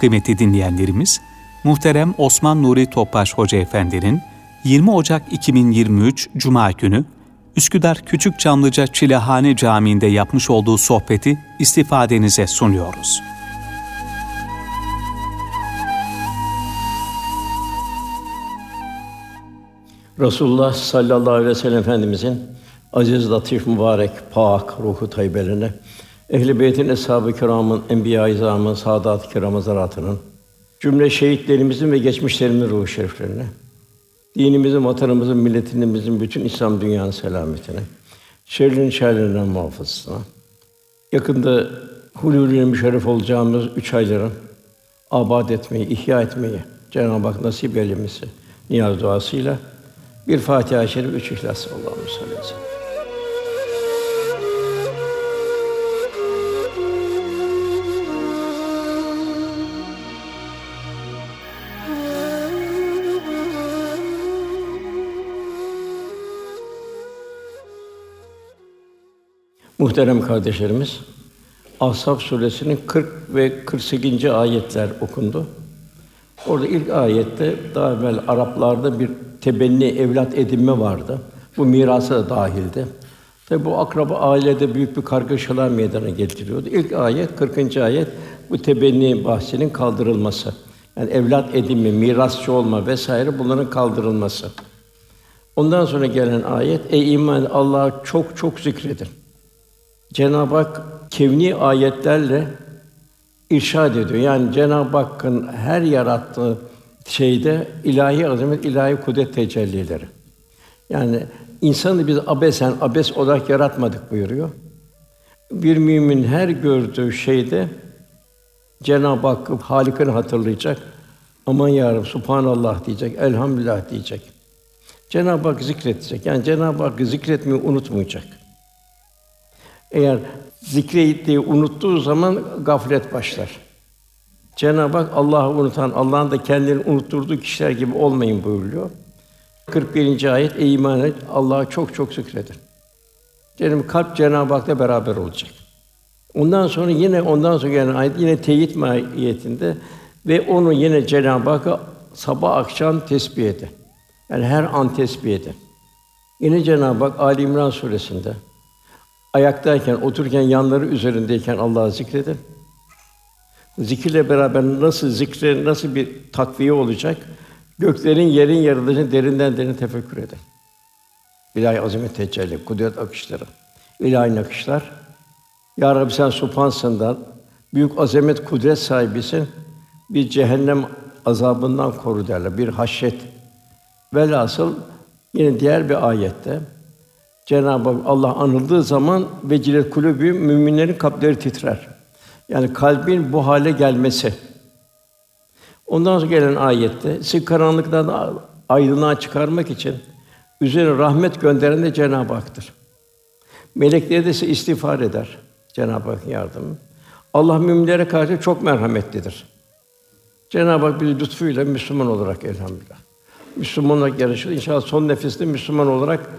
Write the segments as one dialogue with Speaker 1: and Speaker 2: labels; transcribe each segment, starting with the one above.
Speaker 1: Kıymetli dinleyenlerimiz, muhterem Osman Nuri Topbaş Hoca Efendi'nin 20 Ocak 2023 Cuma günü Üsküdar Küçük Çamlıca Çilehane Camii'nde yapmış olduğu sohbeti istifadenize sunuyoruz.
Speaker 2: Resulullah sallallahu aleyhi ve sellem Efendimizin aziz, latif, mübarek, pak ruhu tayyibelerine, ehl-i beytin, eshab-ı kiramın, enbiya-i izamın, saadat-ı kiram cümle şehitlerimizin ve geçmişlerimizin ruhu şeriflerine, dinimizin, vatanımızın, milletimizin, bütün İslam dünyanın selametine, şerrin şerlerinden muhafazasına, yakında hulûl-i müşerref olacağımız üç ayların abad etmeyi, ihya etmeyi Cenab-ı Hak nasip eylemesi niyaz duasıyla bir Fatiha-i Şerif, üç İhlas. Allah'ım sallallahu. Muhterem kardeşlerimiz, Ahzab suresinin 40 ve 48. ayetler okundu. Orada ilk ayette daha evvel Araplarda bir tebenni evlat edinme vardı. Bu mirasa da dahildi. Tabi bu akraba ailede büyük bir kargaşalar meydana getiriyordu. İlk ayet 40. ayet bu tebenni bahsinin kaldırılması. Yani evlat edinme, mirasçı olma vesaire bunların kaldırılması. Ondan sonra gelen ayet ey iman Allah'ı çok çok zikredin. Cenab-ı Hak kevni ayetlerle irşad ediyor. Yani Cenab-ı Hakk'ın her yarattığı şeyde ilahi azamet, ilahi kudret tecellileri. Yani insanı biz abesen, abes olarak yaratmadık buyuruyor. Bir mümin her gördüğü şeyde Cenab-ı Hakk'ı Halik'ini hatırlayacak. Aman ya Rabbi, Subhanallah diyecek, elhamdülillah diyecek. Cenab-ı Hak zikredecek. Yani Cenab-ı Hakk'ı zikretmeyi unutmayacak. Eğer zikrettiği unuttuğu zaman gaflet başlar. Cenab-ı Hak Allah'ı unutan, Allah'ın da kendini unutturduğu kişiler gibi olmayın buyuruyor. 41. ayet ey iman et Allah'a çok çok zikredin. Cenab-ı kalp Cenab-ı Hak'la beraber olacak. Ondan sonra yine ondan sonra gelen ayet yine teyit mahiyetinde ve onu yine Cenab-ı Hak'a sabah akşam tesbih edin. Yani her an tesbih edin. Yine Cenab-ı Hak Ali İmran suresinde ayaktayken, otururken, yanları üzerindeyken Allah'ı zikredin. Zikirle beraber nasıl zikre, nasıl bir takviye olacak? Göklerin, yerin yaratılışını derinden derin tefekkür edin. İlahi azamet tecelli, kudret akışları, ilahi nakışlar. Ya Rabbi sen Subhansın büyük azamet, kudret sahibisin. Bir cehennem azabından koru derler. Bir haşyet. Velhasıl yine diğer bir ayette Cenab-ı Allah anıldığı zaman vecilet kulübü müminlerin kalpleri titrer. Yani kalbin bu hale gelmesi. Ondan sonra gelen ayette sizi karanlıktan aydınlığa çıkarmak için üzerine rahmet gönderen de Cenab-ı Hak'tır. Melekleri de size istiğfar eder Cenab-ı Hak yardımı. Allah müminlere karşı çok merhametlidir. Cenab-ı Hak bizi lütfuyla Müslüman olarak elhamdülillah. Müslüman olarak yarışır. İnşallah son nefeste Müslüman olarak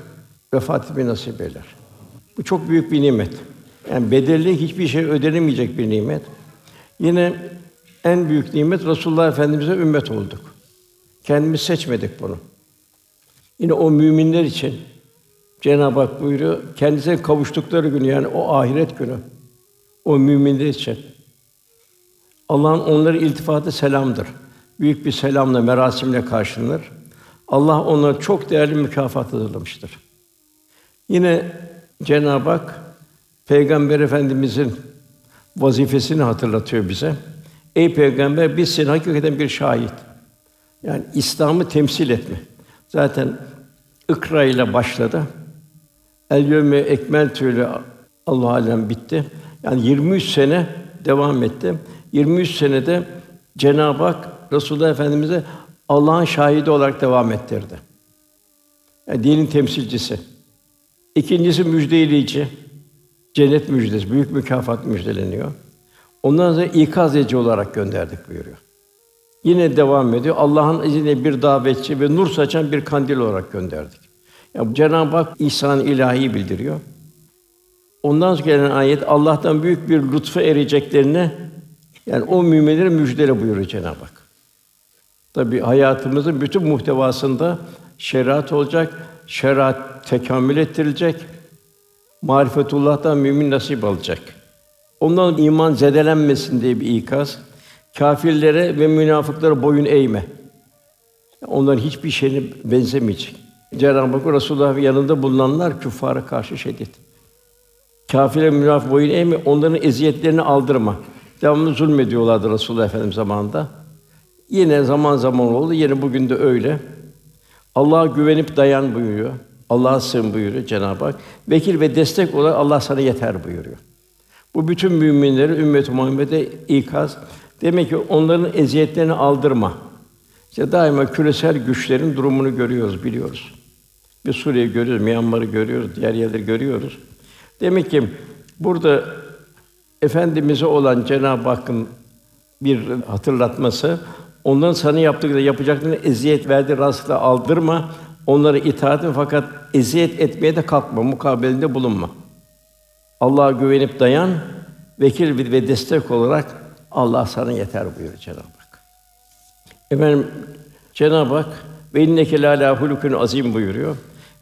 Speaker 2: vefat etmeyi nasip eder. Bu çok büyük bir nimet. Yani bedelli hiçbir şey ödenemeyecek bir nimet. Yine en büyük nimet Resulullah Efendimize ümmet olduk. Kendimiz seçmedik bunu. Yine o müminler için Cenab-ı Hak buyuruyor, kendisine kavuştukları günü yani o ahiret günü, o müminler için. Allah'ın onları iltifatı selamdır. Büyük bir selamla, merasimle karşılanır. Allah onlara çok değerli mükafat hazırlamıştır. Yine Cenab-ı Hak Peygamber Efendimizin vazifesini hatırlatıyor bize. Ey peygamber biz senin hakikaten bir şahit. Yani İslam'ı temsil etme. Zaten ikra ile başladı. El yevme ekmeltü ile Allah alem bitti. Yani 23 sene devam etti. 23 senede Cenab-ı Hak Resulullah Efendimize Allah'ın şahidi olarak devam ettirdi. Yani dinin temsilcisi. İkincisi müjdeleyici. Cennet müjdesi, büyük mükafat müjdeleniyor. Ondan sonra ikaz edici olarak gönderdik buyuruyor. Yine devam ediyor. Allah'ın izniyle bir davetçi ve nur saçan bir kandil olarak gönderdik. Yani Cenab-ı Hak ihsan ilahi bildiriyor. Ondan sonra gelen ayet Allah'tan büyük bir lütfa ereceklerine Yani o müminlere müjdele buyuruyor Cenab-ı Hak. Tabi hayatımızın bütün muhtevasında şeriat olacak, şeriat tekamül ettirilecek, marifetullah'tan mümin nasip alacak. Ondan iman zedelenmesin diye bir ikaz. Kafirlere ve münafıklara boyun eğme. Onların hiçbir şeyine benzemeyecek. Cenab-ı Hak Resulullah yanında bulunanlar küffara karşı şiddet. Kâfire münafık boyun eğme, onların eziyetlerini aldırma. Devamlı zulmediyorlardı Resulullah Efendimiz zamanında. Yine zaman zaman oldu, yine bugün de öyle. Allah'a güvenip dayan buyuruyor. Allah'a sığın buyuruyor Cenab-ı Hak. Vekil ve destek olarak Allah sana yeter buyuruyor. Bu bütün müminleri ümmet-i Muhammed'e ikaz. Demek ki onların eziyetlerini aldırma. İşte daima küresel güçlerin durumunu görüyoruz, biliyoruz. Bir Suriye'yi görüyoruz, Myanmar'ı görüyoruz, diğer yerleri görüyoruz. Demek ki burada efendimize olan Cenab-ı Hakk'ın bir hatırlatması, onların sana yaptıkları, yapacaklarını eziyet verdi, rastla aldırma, onlara itaat et fakat eziyet etmeye de kalkma, mukabelinde bulunma. Allah'a güvenip dayan, vekil ve destek olarak Allah sana yeter buyuruyor Cenab-ı Hak. Efendim Cenab-ı Hak ve inneke la hulukun azim buyuruyor.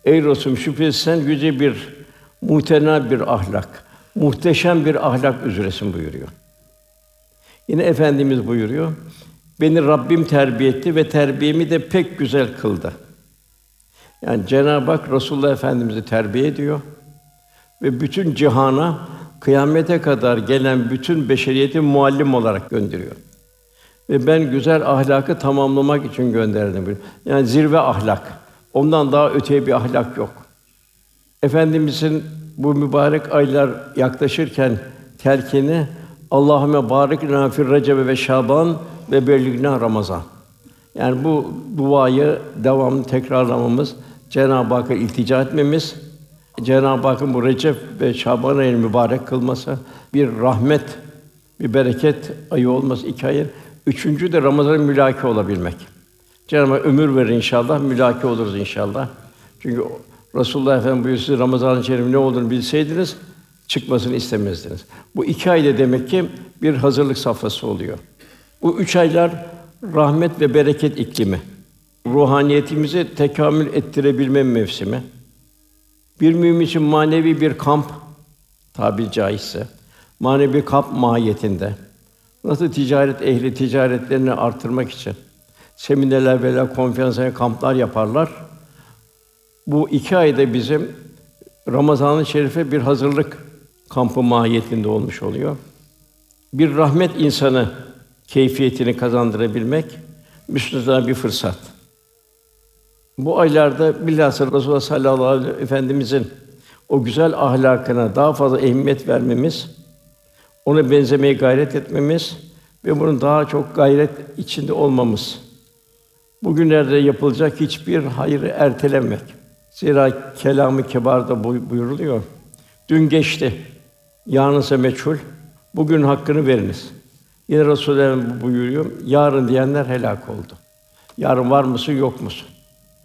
Speaker 2: Ey Resulüm şüphesiz sen yüce bir muhtena bir ahlak, muhteşem bir ahlak üzeresin buyuruyor. Yine efendimiz buyuruyor. Beni Rabbim terbiye etti ve terbiyemi de pek güzel kıldı. Yani Cenab-ı Hak Resulullah Efendimizi terbiye ediyor ve bütün cihana kıyamete kadar gelen bütün beşeriyeti muallim olarak gönderiyor. Ve ben güzel ahlakı tamamlamak için gönderdim. Yani zirve ahlak. Ondan daha öteye bir ahlak yok. Efendimizin bu mübarek aylar yaklaşırken telkini Allahümme barik lena fir recebe ve şaban ve belligna ramazan. Yani bu duayı devamlı tekrarlamamız, Cenab-ı Hakk'a iltica etmemiz, Cenab-ı Hakk'ın bu Recep ve Şaban ayını mübarek kılması, bir rahmet, bir bereket ayı olması iki ayın. Üçüncü de Ramazan'ın mülaki olabilmek. Cenab-ı Hak ömür verir inşallah, mülaki oluruz inşallah. Çünkü Resulullah Efendimiz buyuruyor, siz Ramazan-ı Şerif ne olduğunu bilseydiniz, çıkmasını istemezdiniz. Bu iki ayda demek ki bir hazırlık safhası oluyor. Bu üç aylar rahmet ve bereket iklimi. Ruhaniyetimizi tekamül ettirebilme mevsimi. Bir mümin için manevi bir kamp tabi caizse manevi kamp mahiyetinde nasıl ticaret ehli ticaretlerini artırmak için seminerler veya konferanslar, kamplar yaparlar. Bu iki ayda bizim Ramazan-ı Şerif'e bir hazırlık kampı mahiyetinde olmuş oluyor. Bir rahmet insanı keyfiyetini kazandırabilmek müstesna bir fırsat. Bu aylarda bilhassa Resulullah sallallahu aleyhi ve efendimizin o güzel ahlakına daha fazla ehemmiyet vermemiz, ona benzemeye gayret etmemiz ve bunun daha çok gayret içinde olmamız. Bugünlerde yapılacak hiçbir hayrı ertelemek. Zira kelamı kebarda buyuruluyor. Dün geçti. Yarınsa meçhul. Bugün hakkını veriniz. Yine Resulullah buyuruyor. Yarın diyenler helak oldu. Yarın var mısın, yok musun?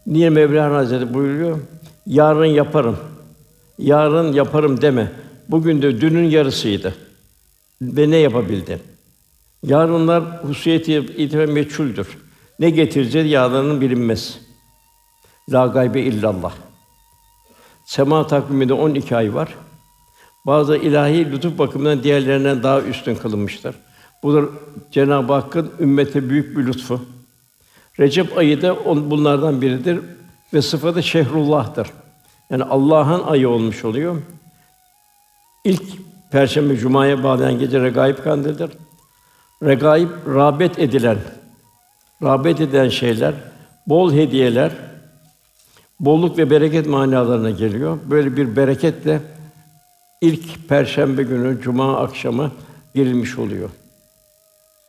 Speaker 2: Niye Mevlana Hazretleri buyuruyor? Yarın yaparım. Yarın yaparım deme. Bugün de dünün yarısıydı. Ve ne yapabildin? Yarınlar husiyeti itibariyle meçhuldür. Ne getireceğiz yarının bilinmez. La gaybe illallah. Sema takviminde 12 ay var. Bazı ilahi lütuf bakımından diğerlerinden daha üstün kılınmıştır. Bu da Cenab-ı Hakk'ın ümmete büyük bir lütfu. Recep ayı da bunlardan biridir ve sıfatı şehrullah'tır. Yani Allah'ın ayı olmuş oluyor. İlk perşembe cumaya bağlayan gece regaib kandildir. Regaib rağbet edilen, rağbet edilen şeyler, bol hediyeler, bolluk ve bereket manalarına geliyor. Böyle bir bereketle ilk perşembe günü cuma akşamı girilmiş oluyor.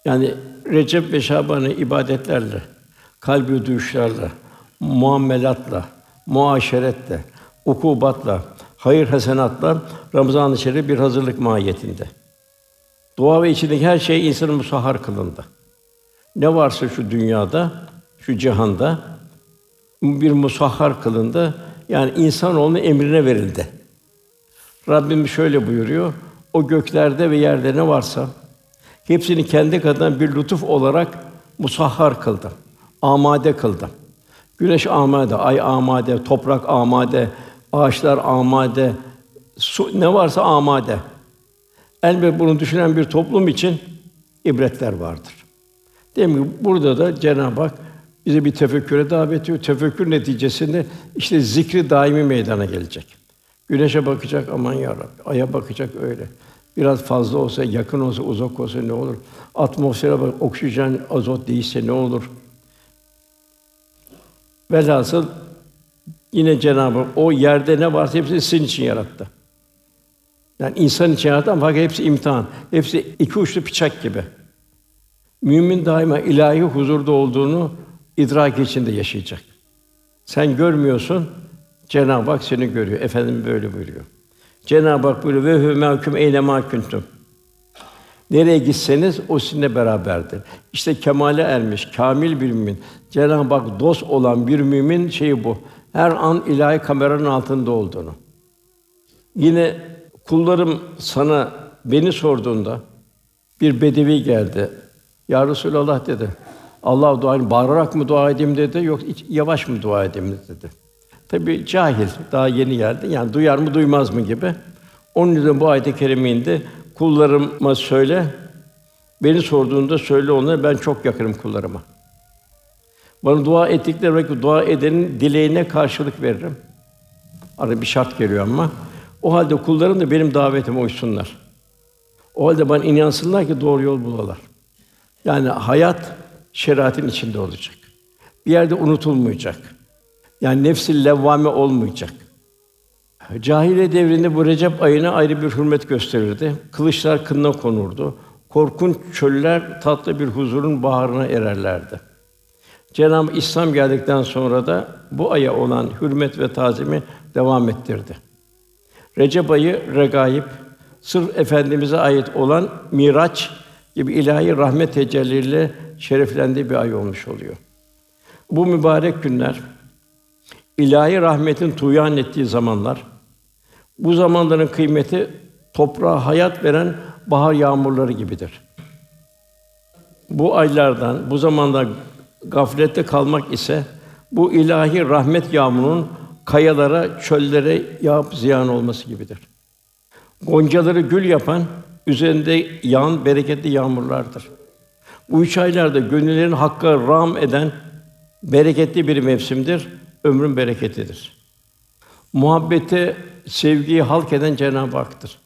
Speaker 2: Yani Recep ve Şaban'ı ibadetlerle, kalbi duyuşlarla, muamelatla, muaşeretle, ukubatla, hayır hasenatla Ramazan-ı Şerif bir hazırlık mahiyetinde. Dua ve içindeki her şey insanın musahhar kılındı. Ne varsa şu dünyada, şu cihanda bir musahhar kılındı. Yani insan onun emrine verildi. Rabbim şöyle buyuruyor: O göklerde ve yerde ne varsa Hepsini kendi katından bir lütuf olarak musahhar kıldı. Amade kıldı. Güneş amade, ay amade, toprak amade, ağaçlar amade, su ne varsa amade. Elbette bunu düşünen bir toplum için ibretler vardır. Demek ki burada da Cenab-ı Hak bize bir tefekküre davet ediyor. Tefekkür neticesinde işte zikri daimi meydana gelecek. Güneşe bakacak aman ya Rabbi. Aya bakacak öyle. Biraz fazla olsa, yakın olsa, uzak olsa ne olur? Atmosfere bak, oksijen, azot değilse ne olur? Velhasıl yine Cenab-ı o yerde ne varsa hepsini sizin için yarattı. Yani insan için yarattı ama hepsi imtihan. Hepsi iki uçlu bıçak gibi. Mümin daima ilahi huzurda olduğunu idrak içinde yaşayacak. Sen görmüyorsun, Cenab-ı Hak seni görüyor. Efendim böyle buyuruyor. Cenab-ı Hak buyuruyor ve hü mahkum eylema kuntum. Nereye gitseniz o sizinle beraberdir. İşte kemale ermiş, kamil bir mümin. Cenab-ı Hak dost olan bir mümin şeyi bu. Her an ilahi kameranın altında olduğunu. Yine kullarım sana beni sorduğunda bir bedevi geldi. Ya Resulallah dedi. Allah duayı bağırarak mı dua edeyim dedi, yok yavaş mı dua edeyim dedi. Tabi cahil, daha yeni geldi. Yani duyar mı duymaz mı gibi. Onun yüzden bu ayet-i kerime. Kullarıma söyle, beni sorduğunda söyle onlara ben çok yakınım kullarıma. Bana dua ettikleri vakit dua edenin dileğine karşılık veririm. Arada bir şart geliyor ama. O halde kullarım da benim davetime uysunlar. O halde bana inansınlar ki doğru yol bulalar. Yani hayat şeriatın içinde olacak. Bir yerde unutulmayacak. Yani nefsi levvame olmayacak. Cahiliye devrinde bu Recep ayına ayrı bir hürmet gösterirdi. Kılıçlar kınına konurdu. Korkunç çöller tatlı bir huzurun baharına ererlerdi. Cenab-ı İslam geldikten sonra da bu aya olan hürmet ve tazimi devam ettirdi. Recep ayı regaib, sırf efendimize ait olan Miraç gibi ilahi rahmet tecellileriyle şereflendiği bir ay olmuş oluyor. Bu mübarek günler ilahi rahmetin tuyan ettiği zamanlar. Bu zamanların kıymeti toprağa hayat veren bahar yağmurları gibidir. Bu aylardan, bu zamanda gaflette kalmak ise bu ilahi rahmet yağmurunun kayalara, çöllere yağıp ziyan olması gibidir. Goncaları gül yapan, üzerinde yağan bereketli yağmurlardır. Bu üç aylarda gönüllerin hakka ram eden bereketli bir mevsimdir ömrün bereketidir. Muhabbete, sevgiyi halk eden Cenab-ı Hak'tır.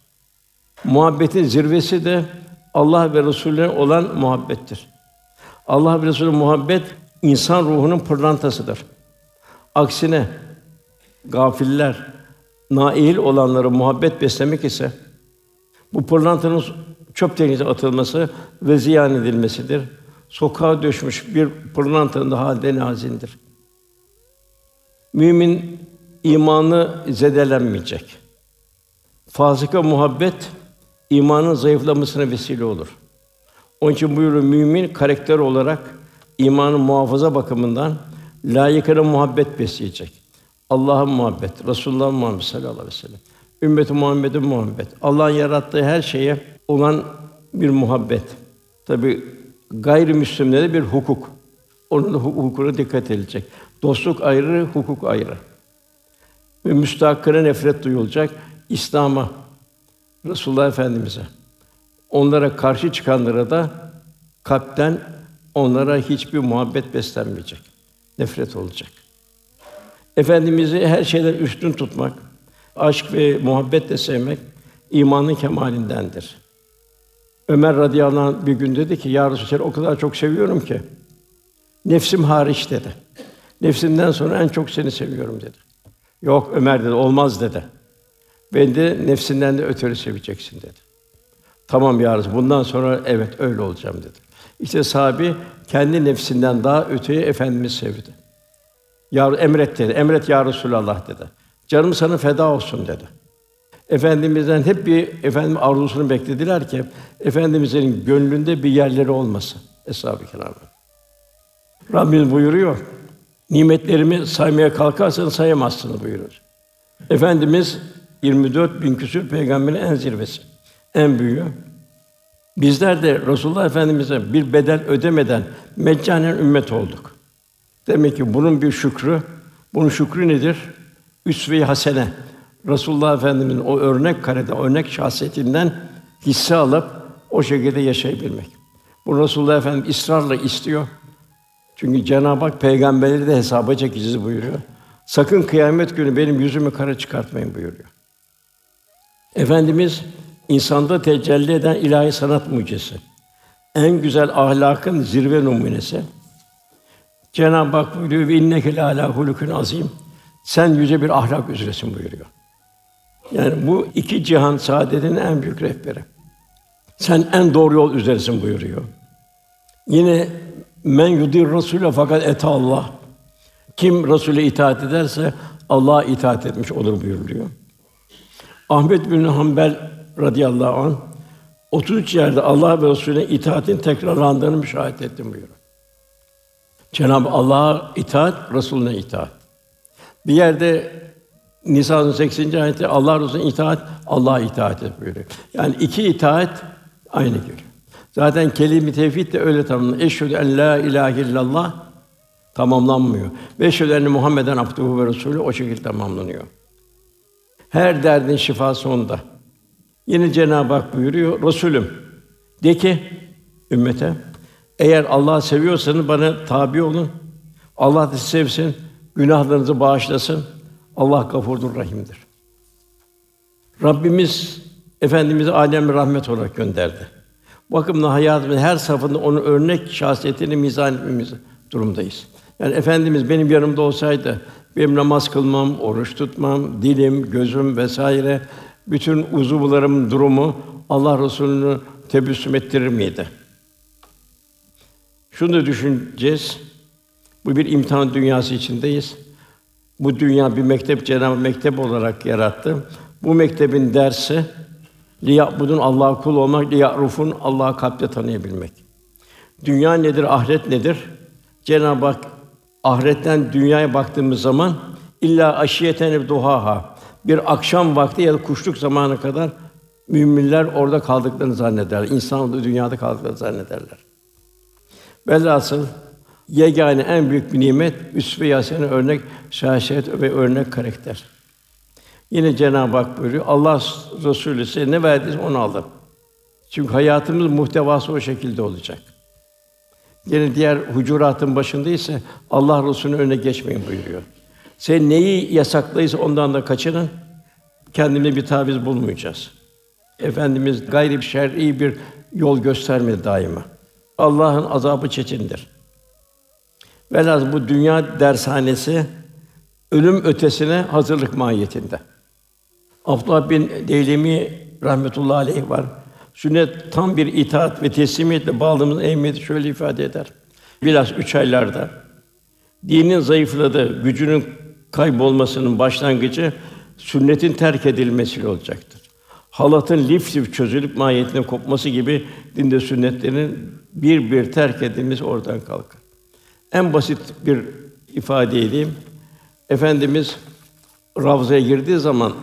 Speaker 2: Muhabbetin zirvesi de Allah ve Resulüne olan muhabbettir. Allah ve Resulü muhabbet insan ruhunun pırlantasıdır. Aksine gafiller, nail olanları muhabbet beslemek ise bu pırlantanın çöp denize atılması ve ziyan edilmesidir. Sokağa düşmüş bir pırlantanın da halde nazindir. Mümin imanı zedelenmeyecek. Fazika muhabbet imanın zayıflamasına vesile olur. Onun için buyuruyor mümin karakter olarak imanın muhafaza bakımından layıkına muhabbet besleyecek. Allah'a muhabbet, Resulullah Muhammed sallallahu aleyhi ve sellem. Ümmeti Muhammed'in muhabbet. Allah'ın yarattığı her şeye olan bir muhabbet. Tabi gayrimüslimlere bir hukuk. Onun da hukukuna dikkat edilecek. Dostluk ayrı, hukuk ayrı. Ve müstahakına nefret duyulacak İslam'a, Resulullah Efendimize. Onlara karşı çıkanlara da kalpten onlara hiçbir muhabbet beslenmeyecek. Nefret olacak. Efendimizi her şeyden üstün tutmak, aşk ve muhabbetle sevmek imanın kemalindendir. Ömer radıyallahu anh bir gün dedi ki, Ya Resulallah, o kadar çok seviyorum ki, nefsim hariç dedi. Nefsimden sonra en çok seni seviyorum dedi. Yok Ömer dedi, olmaz dedi. Ben de nefsinden de ötürü seveceksin dedi. Tamam ya bundan sonra evet öyle olacağım dedi. İşte sahabi kendi nefsinden daha öteye efendimiz sevdi. Ya emret dedi. Emret ya Resulallah dedi. Canım sana feda olsun dedi. Efendimizden hep bir efendim arzusunu beklediler ki efendimizin gönlünde bir yerleri olmasın. Eshab-ı Kiram. Rabbimiz buyuruyor. Nimetlerimi saymaya kalkarsan sayamazsınız buyuruyor. Efendimiz 24 bin küsur peygamberin en zirvesi, en büyüğü. Bizler de Resulullah Efendimize bir bedel ödemeden meccanen ümmet olduk. Demek ki bunun bir şükrü, bunun şükrü nedir? Üsve-i hasene. Resulullah Efendimiz'in o örnek karede, örnek şahsiyetinden hisse alıp o şekilde yaşayabilmek. Bu Resulullah Efendimiz ısrarla istiyor. Çünkü Cenab-ı Hak peygamberleri de hesaba çekeceğiz buyuruyor. Sakın kıyamet günü benim yüzümü kara çıkartmayın buyuruyor. Efendimiz insanda tecelli eden ilahi sanat mucizesi. En güzel ahlakın zirve numunesi. Cenab-ı Hak buyuruyor ve inneke ala hulukun azim. Sen yüce bir ahlak üzeresin buyuruyor. Yani bu iki cihan saadetinin en büyük rehberi. Sen en doğru yol üzeresin buyuruyor. Yine men yudir Rasûle fakat et Allah. Kim Rasûle itaat ederse Allah'a itaat etmiş olur buyuruluyor. Ahmet bin Hanbel radıyallahu an 33 yerde Allah ve Resulüne itaatin tekrarlandığını müşahede ettim buyuruyor. Cenab-ı Allah'a itaat, Resulüne itaat. Bir yerde Nisa'nın 80. ayette Allah Resulüne itaat, Allah'a itaat et buyuruyor. Yani iki itaat aynı geliyor. Zaten kelime-i tevhid de öyle tamamlanıyor. Eşhedü en la ilahe illallah tamamlanmıyor. Ve eşhedü enne Muhammeden abduhu ve resulü o şekilde tamamlanıyor. Her derdin şifası onda. Yine Cenab-ı Hak buyuruyor, Resulüm de ki ümmete eğer Allah'ı seviyorsanız bana tabi olun. Allah da sevsin, günahlarınızı bağışlasın. Allah gafurdur rahimdir. Rabbimiz Efendimizi alem rahmet olarak gönderdi. Bakımla hayatımızın her safında onun örnek şahsiyetini mizan etmemiz durumdayız. Yani efendimiz benim yanımda olsaydı benim namaz kılmam, oruç tutmam, dilim, gözüm vesaire bütün uzuvlarımın durumu Allah Resulü'nü tebessüm ettirir miydi? Şunu da düşüneceğiz. Bu bir imtihan dünyası içindeyiz. Bu dünya bir mektep, Cenab-ı Mektep olarak yarattı. Bu mektebin dersi liyabudun Allah'a kul olmak, liyarufun Allah'ı kalpte tanıyabilmek. Dünya nedir, ahiret nedir? Cenab-ı Hak ahiretten dünyaya baktığımız zaman illa aşiyeten duhaha bir akşam vakti ya da kuşluk zamanı kadar müminler orada kaldıklarını zannederler. İnsanlar dünyada kaldıklarını zannederler. Velhasıl yegane en büyük bir nimet üsve yasene örnek şahsiyet ve örnek karakter. Yine Cenab-ı Hak buyuruyor. Allah Resulü size ne verdiyse onu alın. Çünkü hayatımız muhtevası o şekilde olacak. Yine diğer hucuratın başında ise Allah Resulü'nün önüne geçmeyin buyuruyor. Sen neyi yasaklaysa ondan da kaçının. Kendine bir taviz bulmayacağız. Efendimiz gayri şer'i bir yol göstermedi daima. Allah'ın azabı çetindir. Velhâsıl bu dünya dershanesi ölüm ötesine hazırlık mahiyetinde. Abdullah bin Deylemi rahmetullahi aleyh var. Sünnet tam bir itaat ve teslimiyetle bağlılığımızın ehemmiyeti şöyle ifade eder. Biraz üç aylarda dinin zayıfladığı, gücünün kaybolmasının başlangıcı sünnetin terk edilmesiyle olacaktır. Halatın lif lif çözülüp mahiyetine kopması gibi dinde sünnetlerin bir bir terk edilmesi oradan kalkar. En basit bir ifade edeyim. Efendimiz Ravza'ya girdiği zaman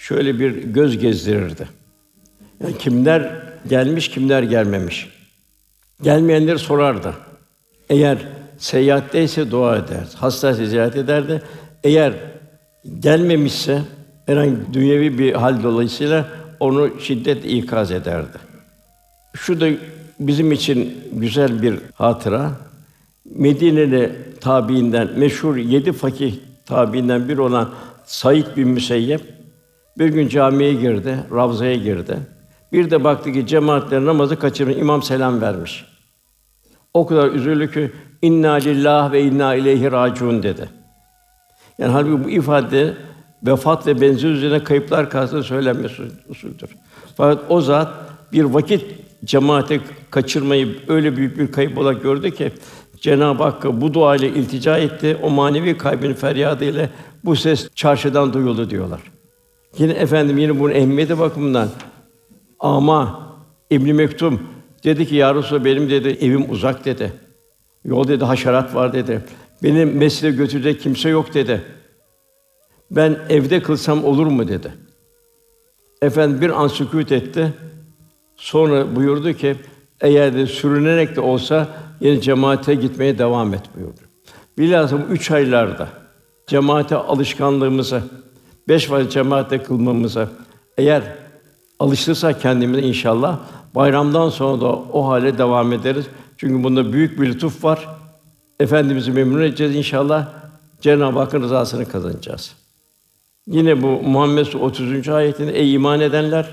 Speaker 2: şöyle bir göz gezdirirdi. Yani kimler gelmiş, kimler gelmemiş. Gelmeyenleri sorardı. Eğer seyahatteyse dua eder, hastaysa ziyaret ederdi. Eğer gelmemişse herhangi dünyevi bir hal dolayısıyla onu şiddet ikaz ederdi. Şu da bizim için güzel bir hatıra. Medine'li tabiinden meşhur yedi fakih tabiinden bir olan Said bin Müseyyep bir gün camiye girdi, ravzaya girdi. Bir de baktı ki cemaatler namazı kaçırmış, imam selam vermiş. O kadar üzüldü ki inna lillah ve inna ileyhi raciun dedi. Yani halbuki bu ifade vefat ve benzeri üzerine kayıplar karşısında söylenmesi usuldür. Fakat o zat bir vakit cemaate kaçırmayı öyle büyük bir kayıp olarak gördü ki Cenab-ı Hakk'a bu dua ile iltica etti. O manevi kalbin feryadı ile bu ses çarşıdan duyuldu diyorlar. Yine efendim yine bunun ehemmiyeti bakımından ama İbn Mektum dedi ki ya Resulallah benim dedi evim uzak dedi. Yol dedi haşerat var dedi. Benim mescide götürecek kimse yok dedi. Ben evde kılsam olur mu dedi. Efendim bir an sükût etti. Sonra buyurdu ki eğer de sürünerek de olsa yine cemaate gitmeye devam et buyurdu. Bilhassa bu üç aylarda cemaate alışkanlığımızı, beş vakit cemaatte kılmamıza eğer alıştırsak kendimizi inşallah bayramdan sonra da o hale devam ederiz. Çünkü bunda büyük bir lütuf var. Efendimizi memnun edeceğiz inşallah. Cenab-ı Hakk'ın rızasını kazanacağız. Yine bu Muhammed 30. ayetinde ey iman edenler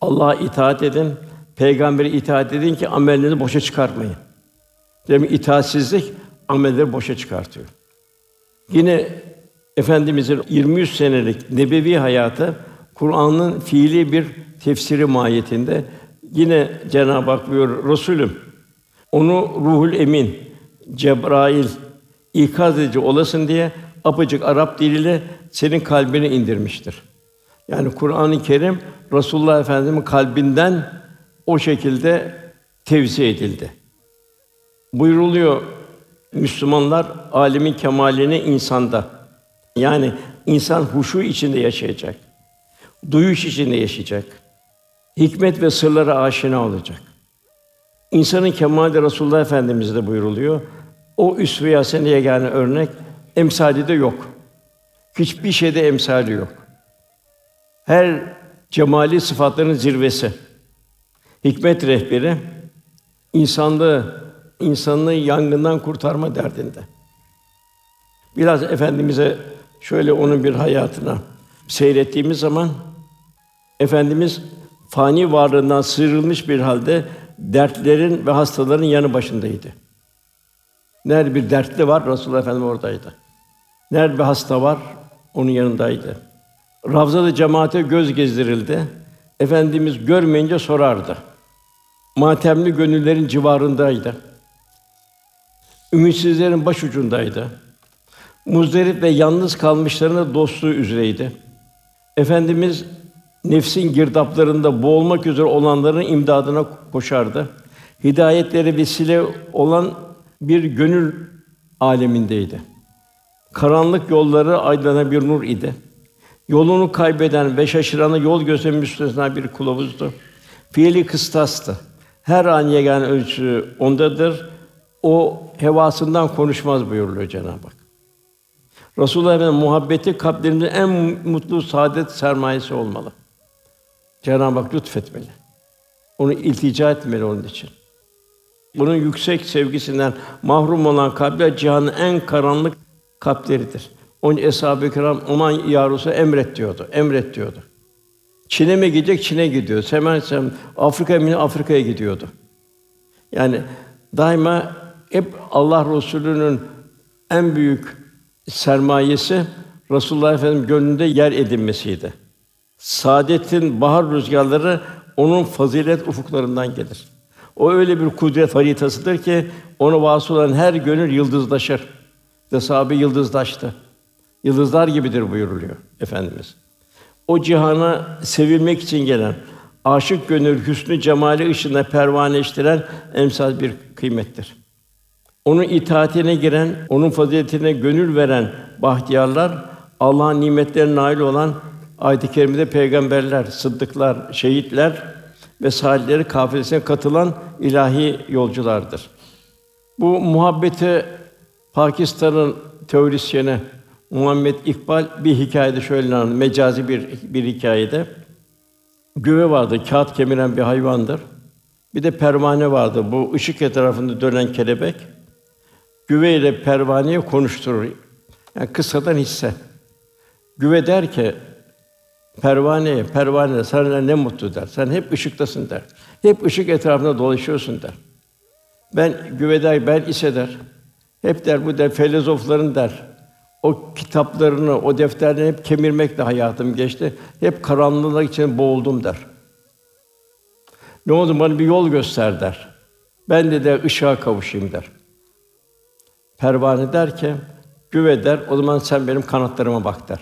Speaker 2: Allah'a itaat edin, peygambere itaat edin ki amellerinizi boşa çıkartmayın. Demek itaatsizlik amelleri boşa çıkartıyor. Yine Efendimizin 23 senelik nebevi hayatı Kur'an'ın fiili bir tefsiri mahiyetinde yine Cenab-ı Hak buyuruyor Resulüm onu ruhul emin Cebrail ikaz edici olasın diye apacık Arap diliyle senin kalbine indirmiştir. Yani Kur'an-ı Kerim Resulullah Efendimiz'in kalbinden o şekilde tevzi edildi. Buyruluyor Müslümanlar alemin kemalini insanda. Yani insan huşu içinde yaşayacak. Duyuş içinde yaşayacak. Hikmet ve sırlara aşina olacak. İnsanın kemali Resulullah Efendimiz'de buyuruluyor. O üsve-i hasene yegâne örnek emsali de yok. Hiçbir şeyde emsali yok. Her cemali sıfatların zirvesi. Hikmet rehberi insanlığı insanlığı yangından kurtarma derdinde. Biraz efendimize şöyle onun bir hayatına seyrettiğimiz zaman efendimiz fani varlığından sıyrılmış bir halde dertlerin ve hastaların yanı başındaydı. Nerede bir dertli var, Resulullah Efendimiz oradaydı. Nerede bir hasta var, onun yanındaydı. Ravzada cemaate göz gezdirildi. Efendimiz görmeyince sorardı. Matemli gönüllerin civarındaydı. Ümitsizlerin baş ucundaydı. Muzdarip ve yalnız kalmışlarına dostluğu üzereydi. Efendimiz nefsin girdaplarında boğulmak üzere olanların imdadına koşardı. Hidayetleri vesile olan bir gönül alemindeydi. Karanlık yolları aydınlanan bir nur idi. Yolunu kaybeden ve şaşırana yol gösteren müstesna bir kılavuzdu. Fiili kıstastı. Her an yegane ölçü ondadır. O hevasından konuşmaz buyuruluyor Cenab-ı Hak. Resulullah Efendimiz muhabbeti kalplerimizin en mutlu saadet sermayesi olmalı. Cenab-ı Hak lütfetmeli. Onu iltica etmeli onun için. Bunun yüksek sevgisinden mahrum olan kalpler cihanın en karanlık kalpleridir. Onun eshab-ı kiram aman ya Resulallah emret diyordu. Emret diyordu. Çin'e mi gidecek? Çin'e gidiyor. Hemen sen Afrika'ya mı Afrika'ya gidiyordu. Yani daima hep Allah Resulü'nün en büyük sermayesi Resulullah Efendimiz gönlünde yer edinmesiydi. Saadetin bahar rüzgarları onun fazilet ufuklarından gelir. O öyle bir kudret haritasıdır ki onu vasıl olan her gönül yıldızlaşır. De sahabe yıldızlaştı. Yıldızlar gibidir buyuruluyor efendimiz. O cihana sevilmek için gelen aşık gönül hüsnü cemali ışığında pervaneleştiren emsal bir kıymettir. Onun itaatine giren, onun faziletine gönül veren bahtiyarlar Allah'ın nimetlerine nail olan ayet-i kerimede peygamberler, sıddıklar, şehitler ve salihleri kafilesine katılan ilahi yolculardır. Bu muhabbeti Pakistan'ın teorisyeni Muhammed İkbal bir hikayede şöyle anlatıyor, mecazi bir bir hikayede. Güve vardı, kağıt kemiren bir hayvandır. Bir de pervane vardı. Bu ışık etrafında dönen kelebek. Güve ile pervaneyi konuşturur. Yani kısadan hisse. Güve der ki pervaneye, pervane sana ne mutlu der. Sen hep ışıktasın der. Hep ışık etrafında dolaşıyorsun der. Ben güve der, ben ise der. Hep der bu der filozofların der. O kitaplarını, o defterlerini hep kemirmekle hayatım geçti. Hep karanlık için boğuldum der. Ne oldu bana bir yol göster der. Ben de der ışığa kavuşayım der. Pervane der ki, güve der, o zaman sen benim kanatlarıma bak der.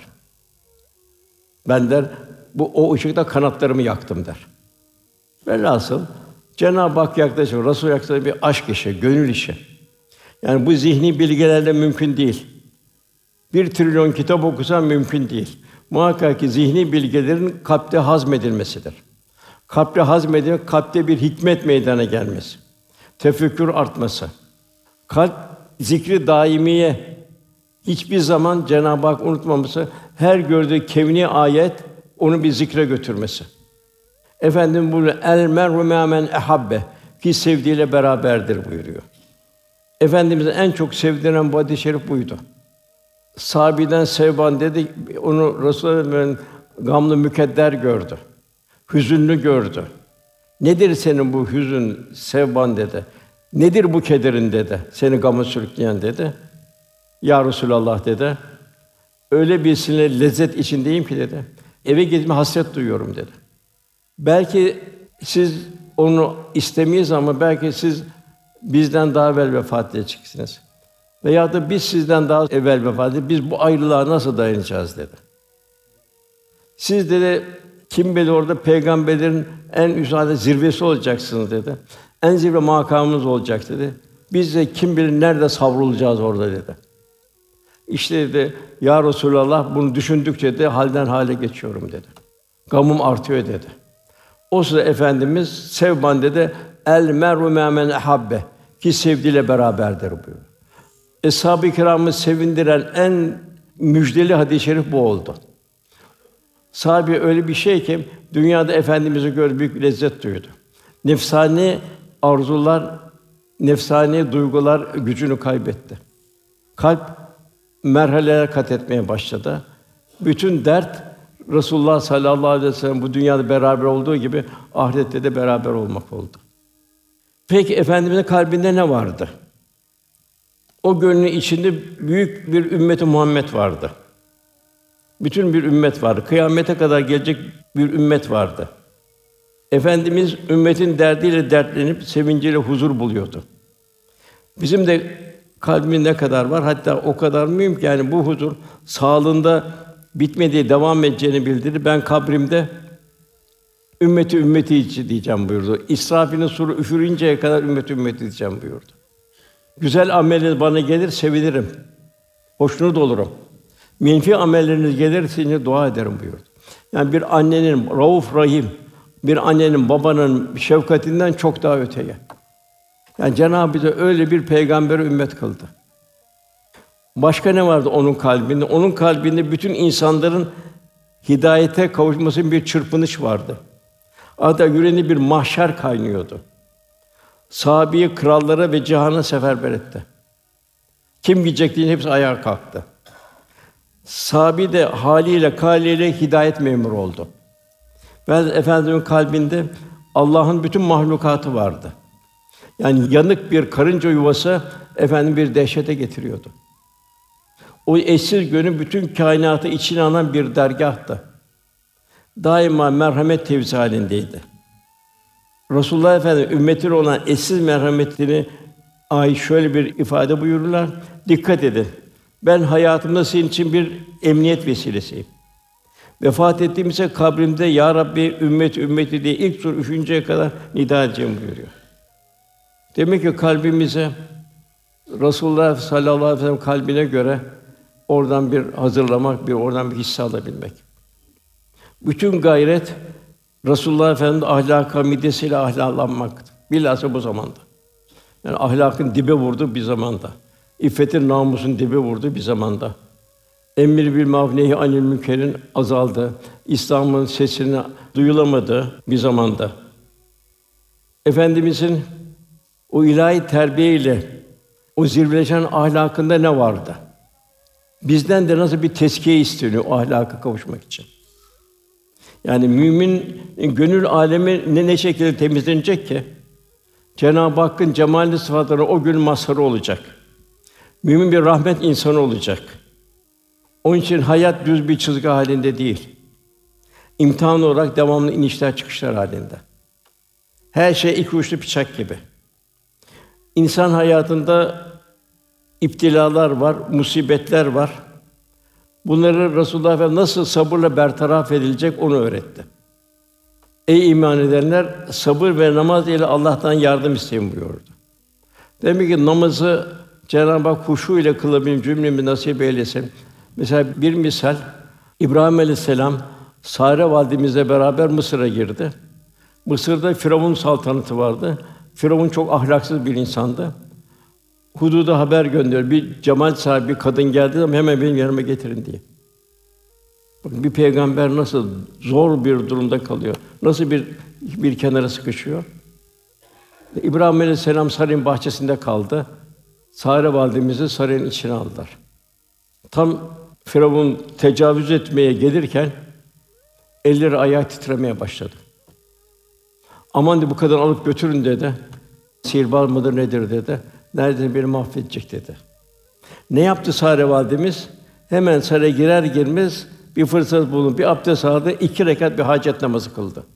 Speaker 2: Ben der, bu o ışıkta kanatlarımı yaktım der. Velhasıl Cenab-ı Hak yaklaşıyor, Resul yaklaşıyor bir aşk işi, gönül işi. Yani bu zihni bilgilerle mümkün değil. Bir trilyon kitap okusan mümkün değil. Muhakkak ki zihni bilgilerin kalpte hazmedilmesidir. Kalple hazmedilmek, kalpte bir hikmet meydana gelmesi. Tefekkür artması. Kalp zikri daimiye hiçbir zaman Cenab-ı Hak unutmaması, her gördüğü kevni ayet onu bir zikre götürmesi. Efendim bu el merhu men ehabbe ki sevdiğiyle beraberdir buyuruyor. Efendimizin en çok sevdiren bu hadis-i şerif buydu. Sahabiden Sevban dedi, onu Resulullah'ın gamlı mükedder gördü. Hüzünlü gördü. Nedir senin bu hüzün Sevban dedi. Nedir bu kederin dedi. Seni gama sürükleyen dedi. Ya Resulallah dedi. Öyle bir sinir lezzet içindeyim ki dedi. Eve gitme hasret duyuyorum dedi. Belki siz onu istemeyiz ama belki siz bizden daha evvel vefat edeceksiniz. Veya da biz sizden daha evvel vefat edeceğiz. Biz bu ayrılığa nasıl dayanacağız dedi. Siz dedi kim bilir orada peygamberlerin en üstade zirvesi olacaksınız dedi. En zirve makamımız olacak dedi. Biz de kim bilir nerede savrulacağız orada dedi. İşte dedi ya Resulallah bunu düşündükçe de halden hale geçiyorum dedi. Gamım artıyor dedi. O sırada efendimiz Sevban dedi el meru men habbe ki sevdiğiyle beraberdir buyuruyor. Eshab-ı kiramı sevindiren en müjdeli hadis-i şerif bu oldu. Sahabe öyle bir şey ki dünyada efendimizi gördü büyük lezzet duydu. Nefsani arzular, nefsani duygular gücünü kaybetti. Kalp merhaleler kat etmeye başladı. Bütün dert Resulullah sallallahu aleyhi ve sellem bu dünyada beraber olduğu gibi ahirette de beraber olmak oldu. Peki efendimizin kalbinde ne vardı? O gönlün içinde büyük bir ümmeti Muhammed vardı. Bütün bir ümmet vardı. Kıyamete kadar gelecek bir ümmet vardı. Efendimiz ümmetin derdiyle dertlenip sevinciyle huzur buluyordu. Bizim de kalbimin ne kadar var? Hatta o kadar mühim ki yani bu huzur sağlığında bitmediği devam edeceğini bildirir. Ben kabrimde ümmeti ümmeti içi diyeceğim buyurdu. İsrafil'in suru üfürünceye kadar ümmeti ümmeti diyeceğim buyurdu. Güzel ameliniz bana gelir sevinirim. Hoşnut olurum. Menfi amelleriniz gelirse dua ederim buyurdu. Yani bir annenin rauf rahim, bir annenin babanın şefkatinden çok daha öteye. Yani Cenab-ı Hak öyle bir peygamber ümmet kıldı. Başka ne vardı onun kalbinde? Onun kalbinde bütün insanların hidayete kavuşmasının bir çırpınış vardı. Adeta yüreğinde bir mahşer kaynıyordu. Sahabeyi krallara ve cihana seferber etti. Kim gidecek diye hepsi ayağa kalktı. Sabi de haliyle kaliyle hidayet memuru oldu. Ve Efendimiz'in kalbinde Allah'ın bütün mahlukatı vardı. Yani yanık bir karınca yuvası efendim bir dehşete getiriyordu. O eşsiz gönül bütün kainatı içine alan bir dergahtı. Daima merhamet tevzi halindeydi. Resulullah Efendimiz ümmetine olan eşsiz merhametini ay şöyle bir ifade buyururlar. Dikkat edin. Ben hayatımda senin için bir emniyet vesilesiyim. Vefat ettiğimizde kabrimde ya Rabbi ümmet ümmeti diye ilk sur üçüncüye kadar nida edeceğim buyuruyor. Demek ki kalbimize Resulullah sallallahu aleyhi ve sellem kalbine göre oradan bir hazırlamak, bir oradan bir hisse alabilmek. Bütün gayret Resulullah Efendimiz ahlaka midesiyle ahlaklanmak. Bilhassa bu zamanda. Yani ahlakın dibe vurdu bir zamanda. İffetin namusun dibe vurdu bir zamanda. Emir bil ma'ruf nehi anil münkerin azaldı. İslam'ın sesini duyulamadı bir zamanda. Efendimizin o ilahi terbiye ile o zirveleşen ahlakında ne vardı? Bizden de nasıl bir teskiye isteniyor o ahlaka kavuşmak için? Yani mümin gönül alemi ne ne şekilde temizlenecek ki? Cenab-ı Hakk'ın cemalli sıfatları o gün mazharı olacak. Mümin bir rahmet insanı olacak. Onun için hayat düz bir çizgi halinde değil. İmtihan olarak devamlı inişler çıkışlar halinde. Her şey iki uçlu bıçak gibi. İnsan hayatında iptilalar var, musibetler var. Bunları Resulullah Efendimiz nasıl sabırla bertaraf edilecek onu öğretti. Ey iman edenler sabır ve namaz ile Allah'tan yardım isteyin buyurdu. Demek ki namazı Cenab-ı Hak huşu ile kılabilme cümlemi nasip eylesin. Mesela bir misal İbrahim Aleyhisselam Sare validemizle beraber Mısır'a girdi. Mısır'da Firavun saltanatı vardı. Firavun çok ahlaksız bir insandı. Hududa haber gönderiyor. Bir cemal sahibi kadın geldi ama hemen benim yanıma getirin diye. Bakın bir peygamber nasıl zor bir durumda kalıyor. Nasıl bir bir kenara sıkışıyor. İbrahim Aleyhisselam sarayın bahçesinde kaldı. Sare validemizi sarayın içine aldılar. Tam Firavun tecavüz etmeye gelirken elleri ayağı titremeye başladı. Aman de bu kadar alıp götürün dedi. Sihirbaz mıdır nedir dedi. Nerede beni mahvedecek dedi. Ne yaptı Sare validemiz? Hemen saraya girer girmez bir fırsat bulup bir abdest aldı, iki rekat bir hacet namazı kıldı.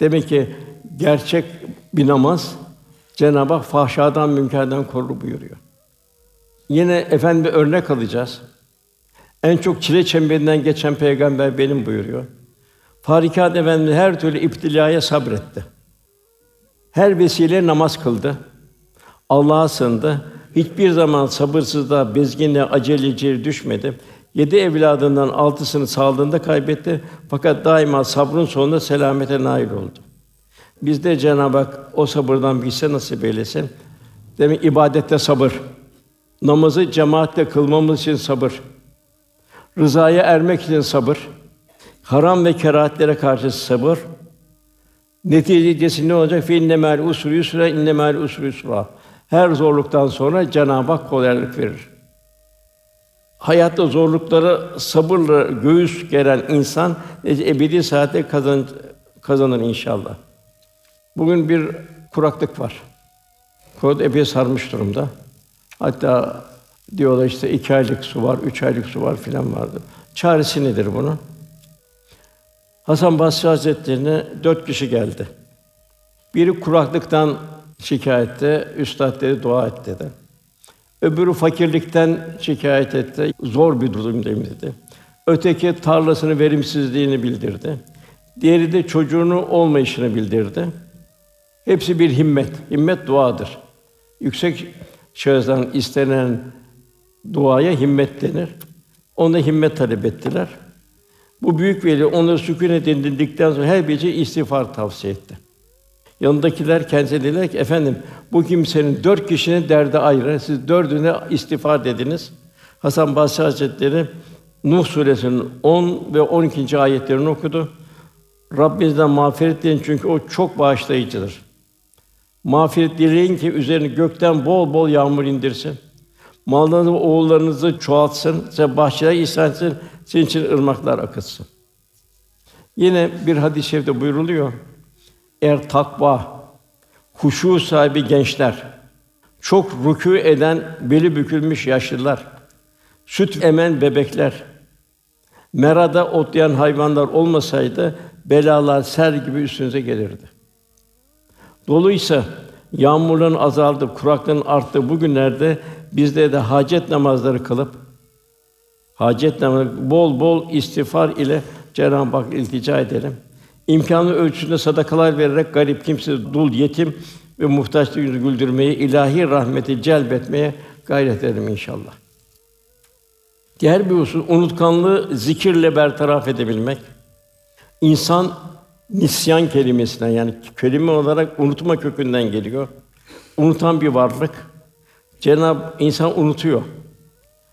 Speaker 2: Demek ki gerçek bir namaz Cenab-ı Hak fahşadan, münkerden korur buyuruyor. Yine efendi örnek alacağız. En çok çile çemberinden geçen peygamber benim buyuruyor. Farikat Efendimiz her türlü iptilaya sabretti. Her vesile namaz kıldı. Allah'a sığındı. Hiçbir zaman sabırsızlığa, bezginliğe, aceleciye düşmedi. Yedi evladından altısını sağlığında kaybetti. Fakat daima sabrın sonunda selamete nail oldu. Biz de Cenab-ı Hak o sabırdan bilse nasip eylesin. Demek ibadette sabır. Namazı cemaatle kılmamız için sabır. Rızaya ermek için sabır. Haram ve kerahatlere karşı sabır. Neticesi ne olacak? Fe inne mâl usri yusra, inne mâl usri yusra. Her zorluktan sonra Cenab-ı Hak kolaylık verir. Hayatta zorluklara sabırla göğüs geren insan ebedi saate kazan kazanır inşallah. Bugün bir kuraklık var. Kurak epey sarmış durumda. Hatta diyorlar işte iki aylık su var, üç aylık su var filan vardı. Çaresi nedir bunun? Hasan Basri Hazretlerine dört kişi geldi. Biri kuraklıktan şikayette, üstad dedi dua et dedi. Öbürü fakirlikten şikayet etti. Zor bir durumdayım dedi. Öteki tarlasını verimsizliğini bildirdi. Diğeri de çocuğunu olmayışını bildirdi. Hepsi bir himmet. Himmet duadır. Yüksek şahıstan istenen duaya himmet denir. Ona himmet talep ettiler. Bu büyük veli onları sükûnet edindikten sonra her gece istiğfar tavsiye etti. Yanındakiler kendisine dediler ki, efendim bu kimsenin dört kişinin derdi ayrı. Siz dördüne istiğfar dediniz. Hasan Basri Hazretleri Nuh suresinin 10 ve 12. ayetlerini okudu. Rabbinizden mağfiret dileyin çünkü o çok bağışlayıcıdır. Mağfiret dileyin ki üzerine gökten bol bol yağmur indirsin. Mallarınızı, oğullarınızı çoğaltsın, size bahçeler ihsan etsin, senin için ırmaklar akıtsın. Yine bir hadis-i şerifte buyruluyor. Eğer takva, huşu sahibi gençler, çok rükû eden beli bükülmüş yaşlılar, süt emen bebekler, merada otlayan hayvanlar olmasaydı belalar ser gibi üstünüze gelirdi. Doluysa yağmurların azaldı, kuraklığın arttı bu günlerde bizde de hacet namazları kılıp hacet namazı bol bol istiğfar ile Cenab-ı Hak iltica edelim. İmkanı ölçüsünde sadakalar vererek garip kimse, dul, yetim ve muhtaç yüzü güldürmeyi, ilahi rahmeti celbetmeye gayret edelim inşallah. Diğer bir husus unutkanlığı zikirle bertaraf edebilmek. İnsan nisyan kelimesinden yani kelime olarak unutma kökünden geliyor. Unutan bir varlık. Cenab insan unutuyor.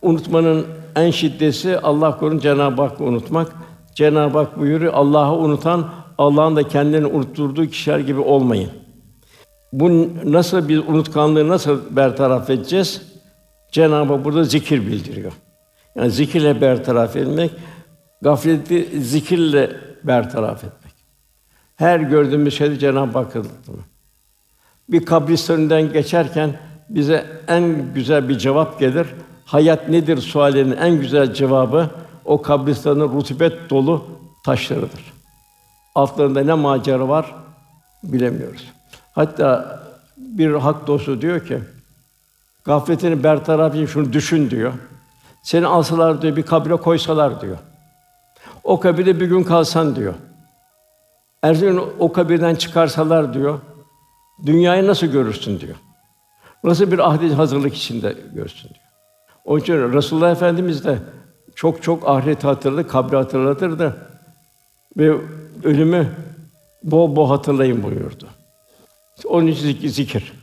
Speaker 2: Unutmanın en şiddeti Allah korusun Cenab-ı Hakk'ı unutmak. Cenab-ı Hak buyuruyor Allah'ı unutan Allah'ın da kendini unutturduğu kişiler gibi olmayın. Bu nasıl bir unutkanlığı nasıl bertaraf edeceğiz? Cenab-ı Hak burada zikir bildiriyor. Yani zikirle bertaraf etmek, gafleti zikirle bertaraf etmek. Her gördüğümüz şeyde Cenab-ı Hak Bir kabristanından geçerken bize en güzel bir cevap gelir. Hayat nedir sualinin en güzel cevabı o kabristanın rutubet dolu taşlarıdır. Altlarında ne macera var bilemiyoruz. Hatta bir hak dostu diyor ki, gafletini bertaraf için şunu düşün diyor. Seni alsalar diyor, bir kabre koysalar diyor. O kabirde bir gün kalsan diyor. Ertesi gün o kabirden çıkarsalar diyor, dünyayı nasıl görürsün diyor. Nasıl bir ahdi hazırlık içinde görsün diyor. Onun için Resulullah Efendimiz de çok çok ahiret hatırladı, kabri hatırlatırdı ve ölümü Bol bol hatırlayın buyurdu. Onun için zikir.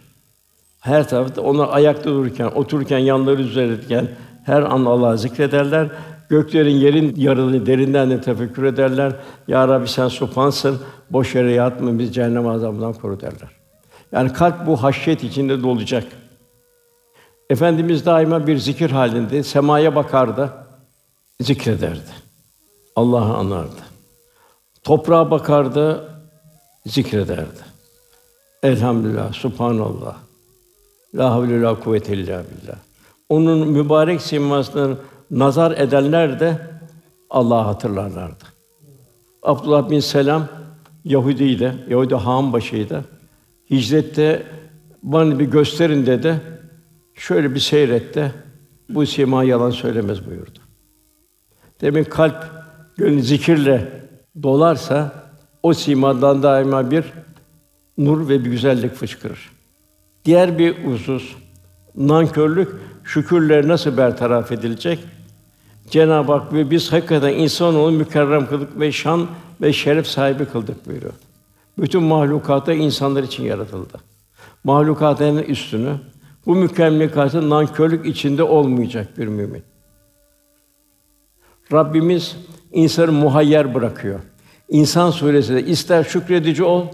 Speaker 2: Her tarafta ona ayakta dururken, otururken, yanları üzerindeyken her an Allah'ı zikrederler. Göklerin, yerin yarını derinden de tefekkür ederler. Ya Rabbi sen supansın, boş yere yatma, biz cehennem azabından koru derler. Yani kalp bu haşyet içinde dolacak. Efendimiz daima bir zikir halinde, semaya bakardı, zikrederdi. Allah'ı anardı. Toprağa bakardı, zikrederdi. Elhamdülillah, subhanallah. La havle la kuvvete illa billah. Onun mübarek simasını nazar edenler de Allah'ı hatırlarlardı. Abdullah bin Selam Yahudiydi, Yahudi han başıydı. Hicrette bana bir gösterin dedi. Şöyle bir seyretti. Bu sima yalan söylemez buyurdu. Demek kalp gönül zikirle dolarsa o simadan daima bir nur ve bir güzellik fışkırır. Diğer bir husus nankörlük şükürler nasıl bertaraf edilecek? Cenab-ı Hak ve biz hakikaten insanoğlu mükerrem kıldık ve şan ve şeref sahibi kıldık buyuruyor. Bütün mahlukata insanlar için yaratıldı. Mahlukatın üstünü bu mükemmeliyatın nankörlük içinde olmayacak bir mümin. Rabbimiz insanı muhayyer bırakıyor. İnsan suresinde ister şükredici ol,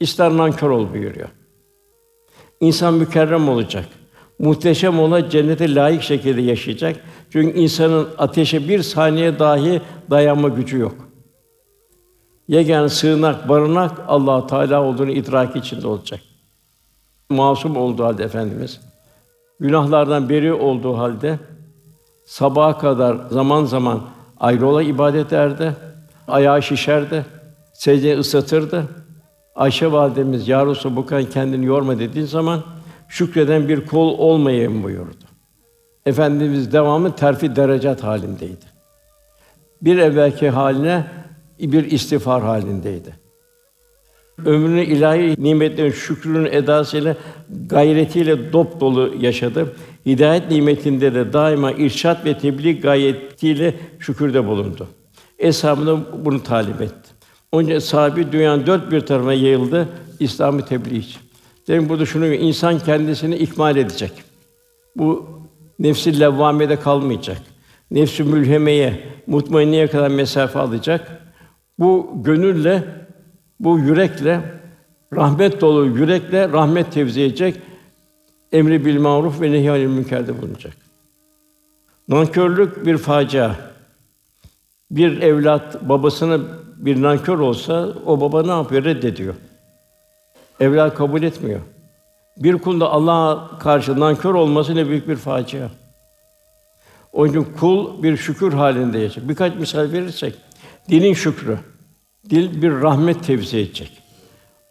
Speaker 2: ister nankör ol buyuruyor. İnsan mükerrem olacak. Muhteşem olacak, cennete layık şekilde yaşayacak. Çünkü insanın ateşe bir saniye dahi dayanma gücü yok. Yegane sığınak, barınak Allah Teala olduğunu idrak içinde olacak. Masum olduğu halde efendimiz günahlardan beri olduğu halde sabaha kadar zaman zaman ayrıla ibadet ederdi. Ayağı şişerdi. Secdeyi ıslatırdı. Ayşe validemiz ya Resulallah, bu kadar kendini yorma dediği zaman şükreden bir kol olmayayım buyurdu. Efendimiz devamı terfi derecat halindeydi. Bir evvelki haline bir istiğfar halindeydi. Ömrünü ilahi nimetlerin şükrünün edasıyla gayretiyle dop dolu yaşadı. Hidayet nimetinde de daima irşat ve tebliğ gayetiyle şükürde bulundu. Eshabına bunu talip etti. Onca sahibi dünyanın dört bir tarafına yayıldı İslam'ı tebliğ için. Demin burada şunu insan kendisini ikmal edecek. Bu nefsi levvamede kalmayacak. Nefsi mülhemeye, mutmainneye kadar mesafe alacak. Bu gönülle, bu yürekle, rahmet dolu yürekle rahmet tevzi edecek. Emri bil maruf ve nehy münkerde bulunacak. Nankörlük bir facia. Bir evlat babasına bir nankör olsa o baba ne yapıyor? Reddediyor. Evlat kabul etmiyor. Bir kulda Allah'a karşı nankör olması ne büyük bir facia. Onun için kul bir şükür halinde yaşayacak. Birkaç misal verirsek, dilin şükrü. Dil bir rahmet tevzi edecek.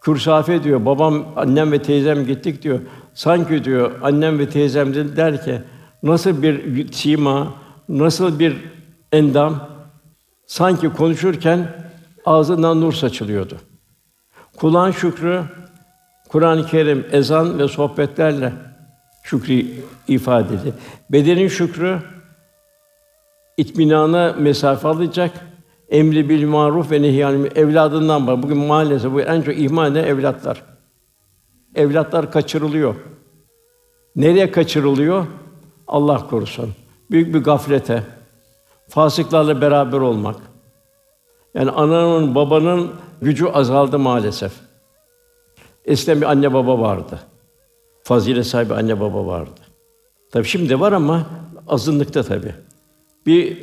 Speaker 2: Kürsafe diyor, babam, annem ve teyzem gittik diyor. Sanki diyor, annem ve teyzem der ki, nasıl bir sima, nasıl bir endam, sanki konuşurken ağzından nur saçılıyordu. Kulağın şükrü, Kur'an-ı Kerim, ezan ve sohbetlerle şükrü ifade edilir. Bedenin şükrü, itminana mesafe alacak, emri bil maruf ve nehyanı evladından var. Bugün maalesef bu en çok ihmal eden evlatlar. Evlatlar kaçırılıyor. Nereye kaçırılıyor? Allah korusun. Büyük bir gaflete, fasıklarla beraber olmak. Yani ananın, babanın gücü azaldı maalesef. Eskiden bir anne baba vardı. Fazilet sahibi anne baba vardı. Tabii şimdi var ama azınlıkta tabii. Bir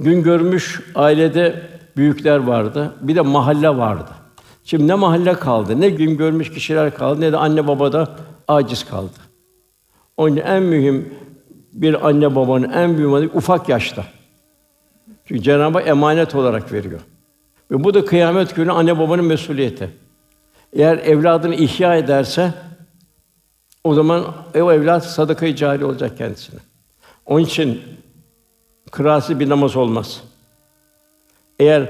Speaker 2: gün görmüş ailede büyükler vardı. Bir de mahalle vardı. Şimdi ne mahalle kaldı, ne gün görmüş kişiler kaldı, ne de anne baba da aciz kaldı. Onun en mühim bir anne babanın en büyük ufak yaşta. Çünkü Cenab-ı Hak emanet olarak veriyor. Ve bu da kıyamet günü anne babanın mesuliyeti. Eğer evladını ihya ederse o zaman o evlat sadaka-i cari olacak kendisine. Onun için kırası bir namaz olmaz. Eğer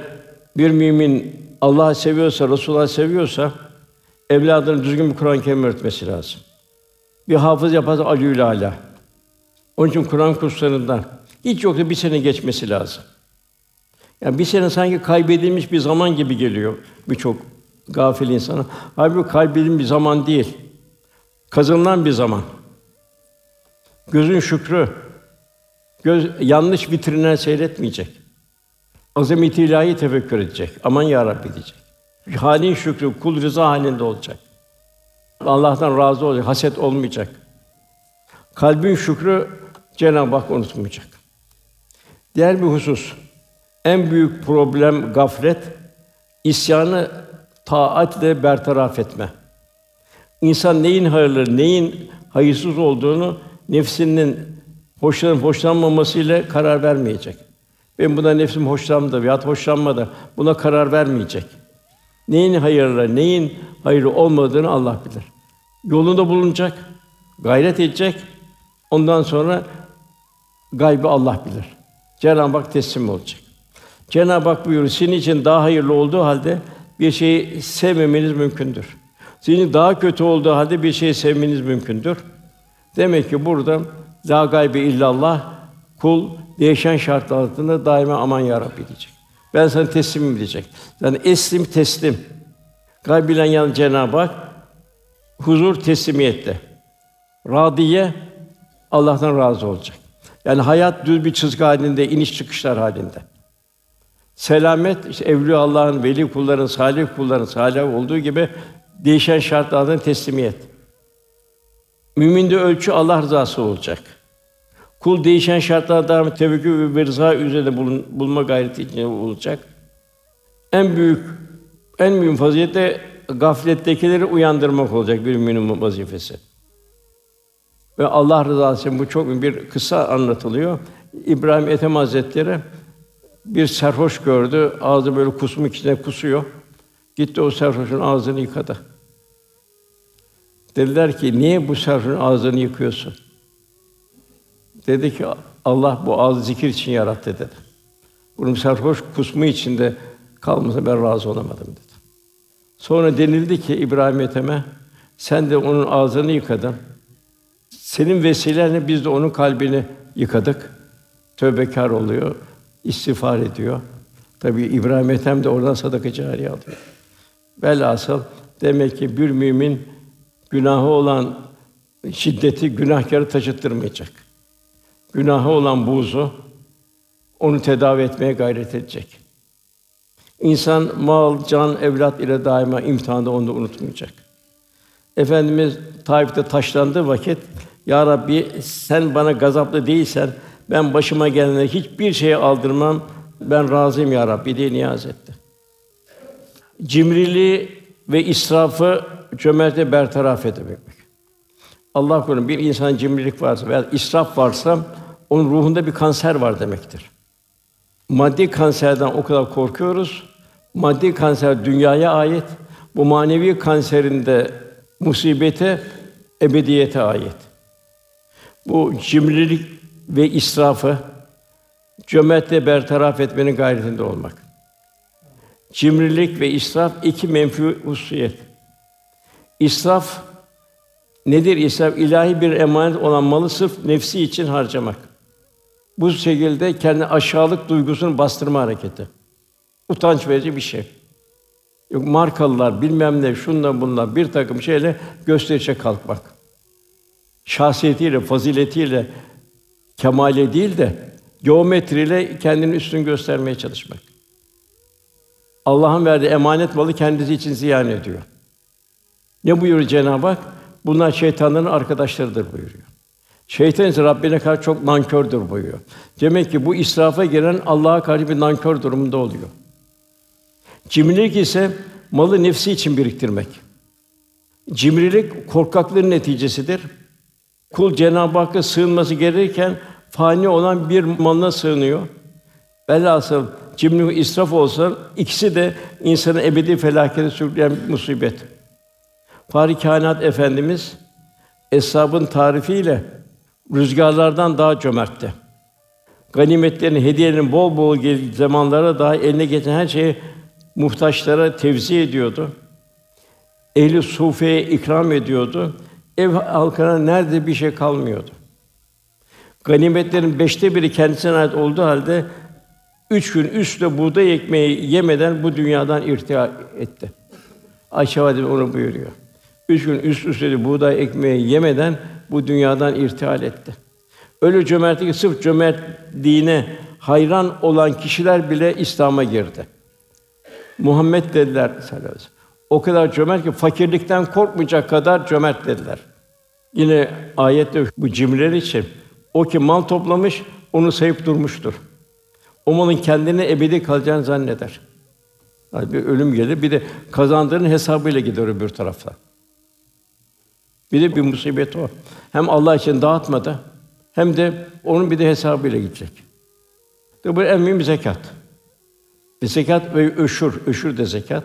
Speaker 2: bir mümin Allah'ı seviyorsa, Resulullah'ı seviyorsa evladını düzgün bir Kur'an-ı Kerim öğretmesi lazım. Bir hafız yaparsa alül ala. Onun için Kur'an kurslarından hiç yoksa bir sene geçmesi lazım. Yani bir sene sanki kaybedilmiş bir zaman gibi geliyor birçok Gafil insana. Halbuki kalbinin bir zaman değil. Kazanılan bir zaman. Gözün şükrü. Göz yanlış vitrinler seyretmeyecek. Azamet ilahi tefekkür edecek. Aman ya Rabbi diyecek. Halin şükrü kul rıza halinde olacak. Allah'tan razı olacak, haset olmayacak. Kalbin şükrü Cenab-ı Hak unutmayacak. Diğer bir husus, en büyük problem gaflet, isyanı taatle bertaraf etme. İnsan neyin hayırlı, neyin hayırsız olduğunu nefsinin hoşlanıp hoşlanmamasıyla karar vermeyecek. Ben buna nefsim hoşlanmadı veya hoşlanmadı. Buna karar vermeyecek. Neyin hayırlı, neyin hayırlı olmadığını Allah bilir. Yolunda bulunacak, gayret edecek. Ondan sonra gaybı Allah bilir. Cenab-ı Hak teslim olacak. Cenab-ı Hak buyuruyor, senin için daha hayırlı olduğu halde bir şeyi sevmemeniz mümkündür. Sizin daha kötü olduğu halde bir şeyi sevmeniz mümkündür. Demek ki burada la gaybe illallah kul değişen şartlar altında daima aman ya Rabbi diyecek. Ben sana teslimim diyecek. Yani eslim teslim. Gaybilen yan Cenab-ı Hak huzur teslimiyette. Radiye Allah'tan razı olacak. Yani hayat düz bir çizgi halinde, iniş çıkışlar halinde. Selamet işte evliya Allah'ın veli kulların, salih kulların salih olduğu gibi değişen şartlardan teslimiyet. Müminde ölçü Allah rızası olacak. Kul değişen şartlarda tevekkül ve rıza üzerinde bulun, bulma gayreti içinde olacak. En büyük en mühim fazilet de gaflettekileri uyandırmak olacak bir müminin vazifesi. Ve Allah rızası için bu çok bir kısa anlatılıyor. İbrahim Ethem Hazretleri bir serhoş gördü, ağzı böyle kusmuk içine kusuyor. Gitti o serhoşun ağzını yıkadı. Dediler ki, niye bu serhoşun ağzını yıkıyorsun? Dedi ki, Allah bu ağzı zikir için yarattı dedi. Bunun serhoş kusmu içinde kalmasa ben razı olamadım dedi. Sonra denildi ki İbrahim Ethem'e, sen de onun ağzını yıkadın. Senin vesilenle biz de onun kalbini yıkadık. Tövbekar oluyor, istiğfar ediyor. Tabi İbrahim Ethem de oradan sadaka cariye alıyor. Velhasıl demek ki bir mümin günahı olan şiddeti günahkarı taşıttırmayacak. Günahı olan buzu onu tedavi etmeye gayret edecek. İnsan mal, can, evlat ile daima imtihanda onu unutmayacak. Efendimiz Taif'te taşlandığı vakit ya Rabbi sen bana gazaplı değilsen ben başıma gelene hiçbir şey aldırmam. Ben razıyım ya Rabbi diye niyaz etti. Cimriliği ve israfı cömertle bertaraf etmek. Allah korusun bir insan cimrilik varsa veya israf varsa onun ruhunda bir kanser var demektir. Maddi kanserden o kadar korkuyoruz. Maddi kanser dünyaya ait. Bu manevi kanserinde musibete ebediyete ait. Bu cimrilik ve israfı cömertle bertaraf etmenin gayretinde olmak. Cimrilik ve israf iki menfi hususiyet. İsraf nedir israf? İlahi bir emanet olan malı sırf nefsi için harcamak. Bu şekilde kendi aşağılık duygusunu bastırma hareketi. Utanç verici bir şey. Yok markalılar bilmem ne şundan bundan bir takım şeyle gösterişe kalkmak. Şahsiyetiyle, faziletiyle kemale değil de geometriyle kendini üstün göstermeye çalışmak. Allah'ın verdiği emanet malı kendisi için ziyan ediyor. Ne buyuruyor Cenab-ı Hak? Bunlar şeytanların arkadaşlarıdır buyuruyor. Şeytan ise Rabbine karşı çok nankördür buyuruyor. Demek ki bu israfa giren Allah'a karşı bir nankör durumunda oluyor. Cimrilik ise malı nefsi için biriktirmek. Cimrilik korkaklığın neticesidir. Kul Cenab-ı Hakk'a sığınması gerekirken fani olan bir malına sığınıyor. Velhasıl cimrilik israf olsa ikisi de insanı ebedi felakete sürükleyen musibet. Fahri Kainat Efendimiz eshabın tarifiyle rüzgarlardan daha cömertti. Ganimetlerin, hediyelerin bol bol gel zamanlara daha eline geçen her şeyi muhtaçlara tevzi ediyordu. Ehli sufeye ikram ediyordu. Ev halkına nerede bir şey kalmıyordu. Ganimetlerin beşte biri kendisine ait olduğu halde üç gün üstte buğday ekmeği yemeden bu dünyadan irtiha etti. Ayşe validemiz onu buyuruyor. Üç gün üst üste buğday ekmeği yemeden bu dünyadan irtihal etti. Öyle cömertlik sırf cömertliğine hayran olan kişiler bile İslam'a girdi. Muhammed dediler sallallahu aleyhi ve sellem. O kadar cömert ki fakirlikten korkmayacak kadar cömert dediler. Yine ayette bu cimriler için o ki mal toplamış onu sayıp durmuştur. O malın kendine ebedi kalacağını zanneder. Yani bir ölüm gelir, bir de kazandığının hesabıyla gider öbür tarafta. Bir de bir musibet o. Hem Allah için dağıtmadı, hem de onun bir de hesabıyla gidecek. De bu en mühim zekat. Bir zekat ve öşür, öşür de zekat.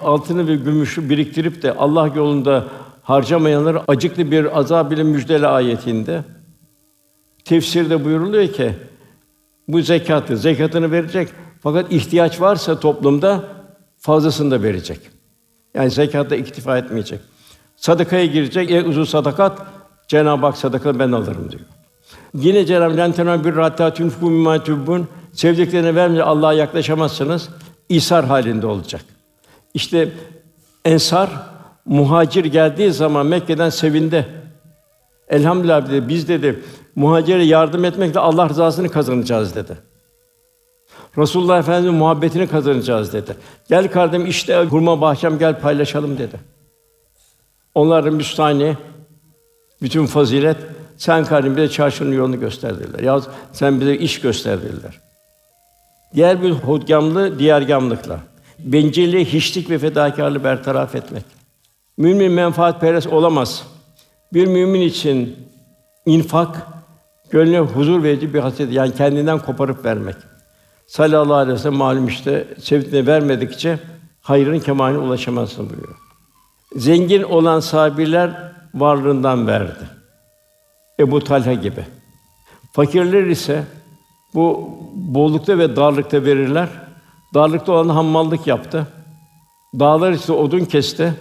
Speaker 2: Altını ve gümüşü biriktirip de Allah yolunda harcamayanları acıklı bir azab ile müjdele ayetinde tefsirde buyuruluyor ki bu zekatı, zekatını verecek. Fakat ihtiyaç varsa toplumda fazlasını da verecek. Yani zekatta iktifa etmeyecek. Sadakaya girecek, e uzun sadakat Cenab-ı Hak sadaka ben alırım diyor. Yine Cenab-ı Hak bir hatta tunfu mimma tubbun sevdiklerine vermeyince Allah'a yaklaşamazsınız. İsar halinde olacak. İşte Ensar muhacir geldiği zaman Mekke'den sevindi. Elhamdülillah dedi, biz dedi muhacire yardım etmekle Allah rızasını kazanacağız dedi. Resulullah Efendimiz muhabbetini kazanacağız dedi. Gel kardeşim işte hurma bahçem gel paylaşalım dedi. Onların müstahni bütün fazilet sen kardeşim bize çarşının yolunu gösterdiler. Ya sen bize iş gösterdiler. Diğer bir hodgamlı diğer gamlıkla. Bencilliği, hiçlik ve fedakarlığı bertaraf etmek. Mümin menfaat perest olamaz. Bir mümin için infak gönlüne huzur verici bir hasret yani kendinden koparıp vermek. Sallallahu aleyhi ve sellem malum işte sevdiğine vermedikçe hayrın kemaline ulaşamazsın buyuruyor. Zengin olan sahabiler varlığından verdi. Ebu Talha gibi. Fakirler ise bu bollukta ve darlıkta verirler. Darlıkta olan hammallık yaptı. Dağlar ise odun kesti.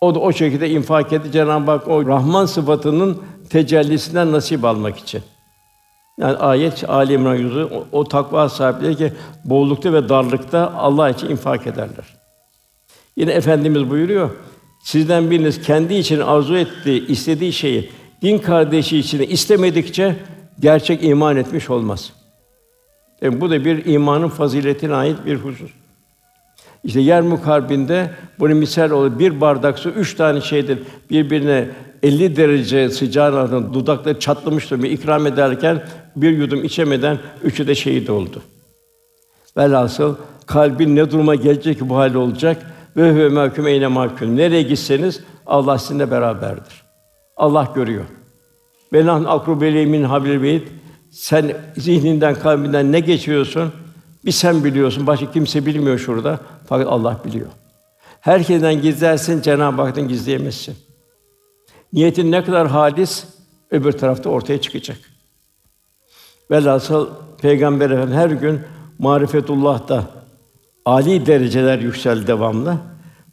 Speaker 2: O da o şekilde infak etti. Cenab-ı Hak o Rahman sıfatının tecellisinden nasip almak için. Yani ayet Ali İmran yüzü o, o takva sahipleri ki bollukta ve darlıkta Allah için infak ederler. Yine efendimiz buyuruyor. Sizden biriniz kendi için arzu ettiği, istediği şeyi din kardeşi için istemedikçe gerçek iman etmiş olmaz. Yani bu da bir imanın faziletine ait bir husus. İşte yer mukarbinde bunu misal olur. Bir bardak su üç tane şeydir birbirine 50 derece sıcağın dudakları çatlamış durumda ikram ederken bir yudum içemeden üçü de şehit oldu. Velhasıl kalbin ne duruma gelecek ki bu hal olacak ve ve mahkum eyne mahkum. Nereye gitseniz Allah sizinle beraberdir. Allah görüyor. Belan akrubeli min habil beyt. Sen zihninden, kalbinden ne geçiyorsun? Bir sen biliyorsun, başka kimse bilmiyor şurada. Fakat Allah biliyor. Herkesten gizlersin, Cenab-ı Hak'tan gizleyemezsin. Niyetin ne kadar halis, öbür tarafta ortaya çıkacak. Velhasıl Peygamber Efendimiz her gün marifetullah'ta ali dereceler yüksel devamlı.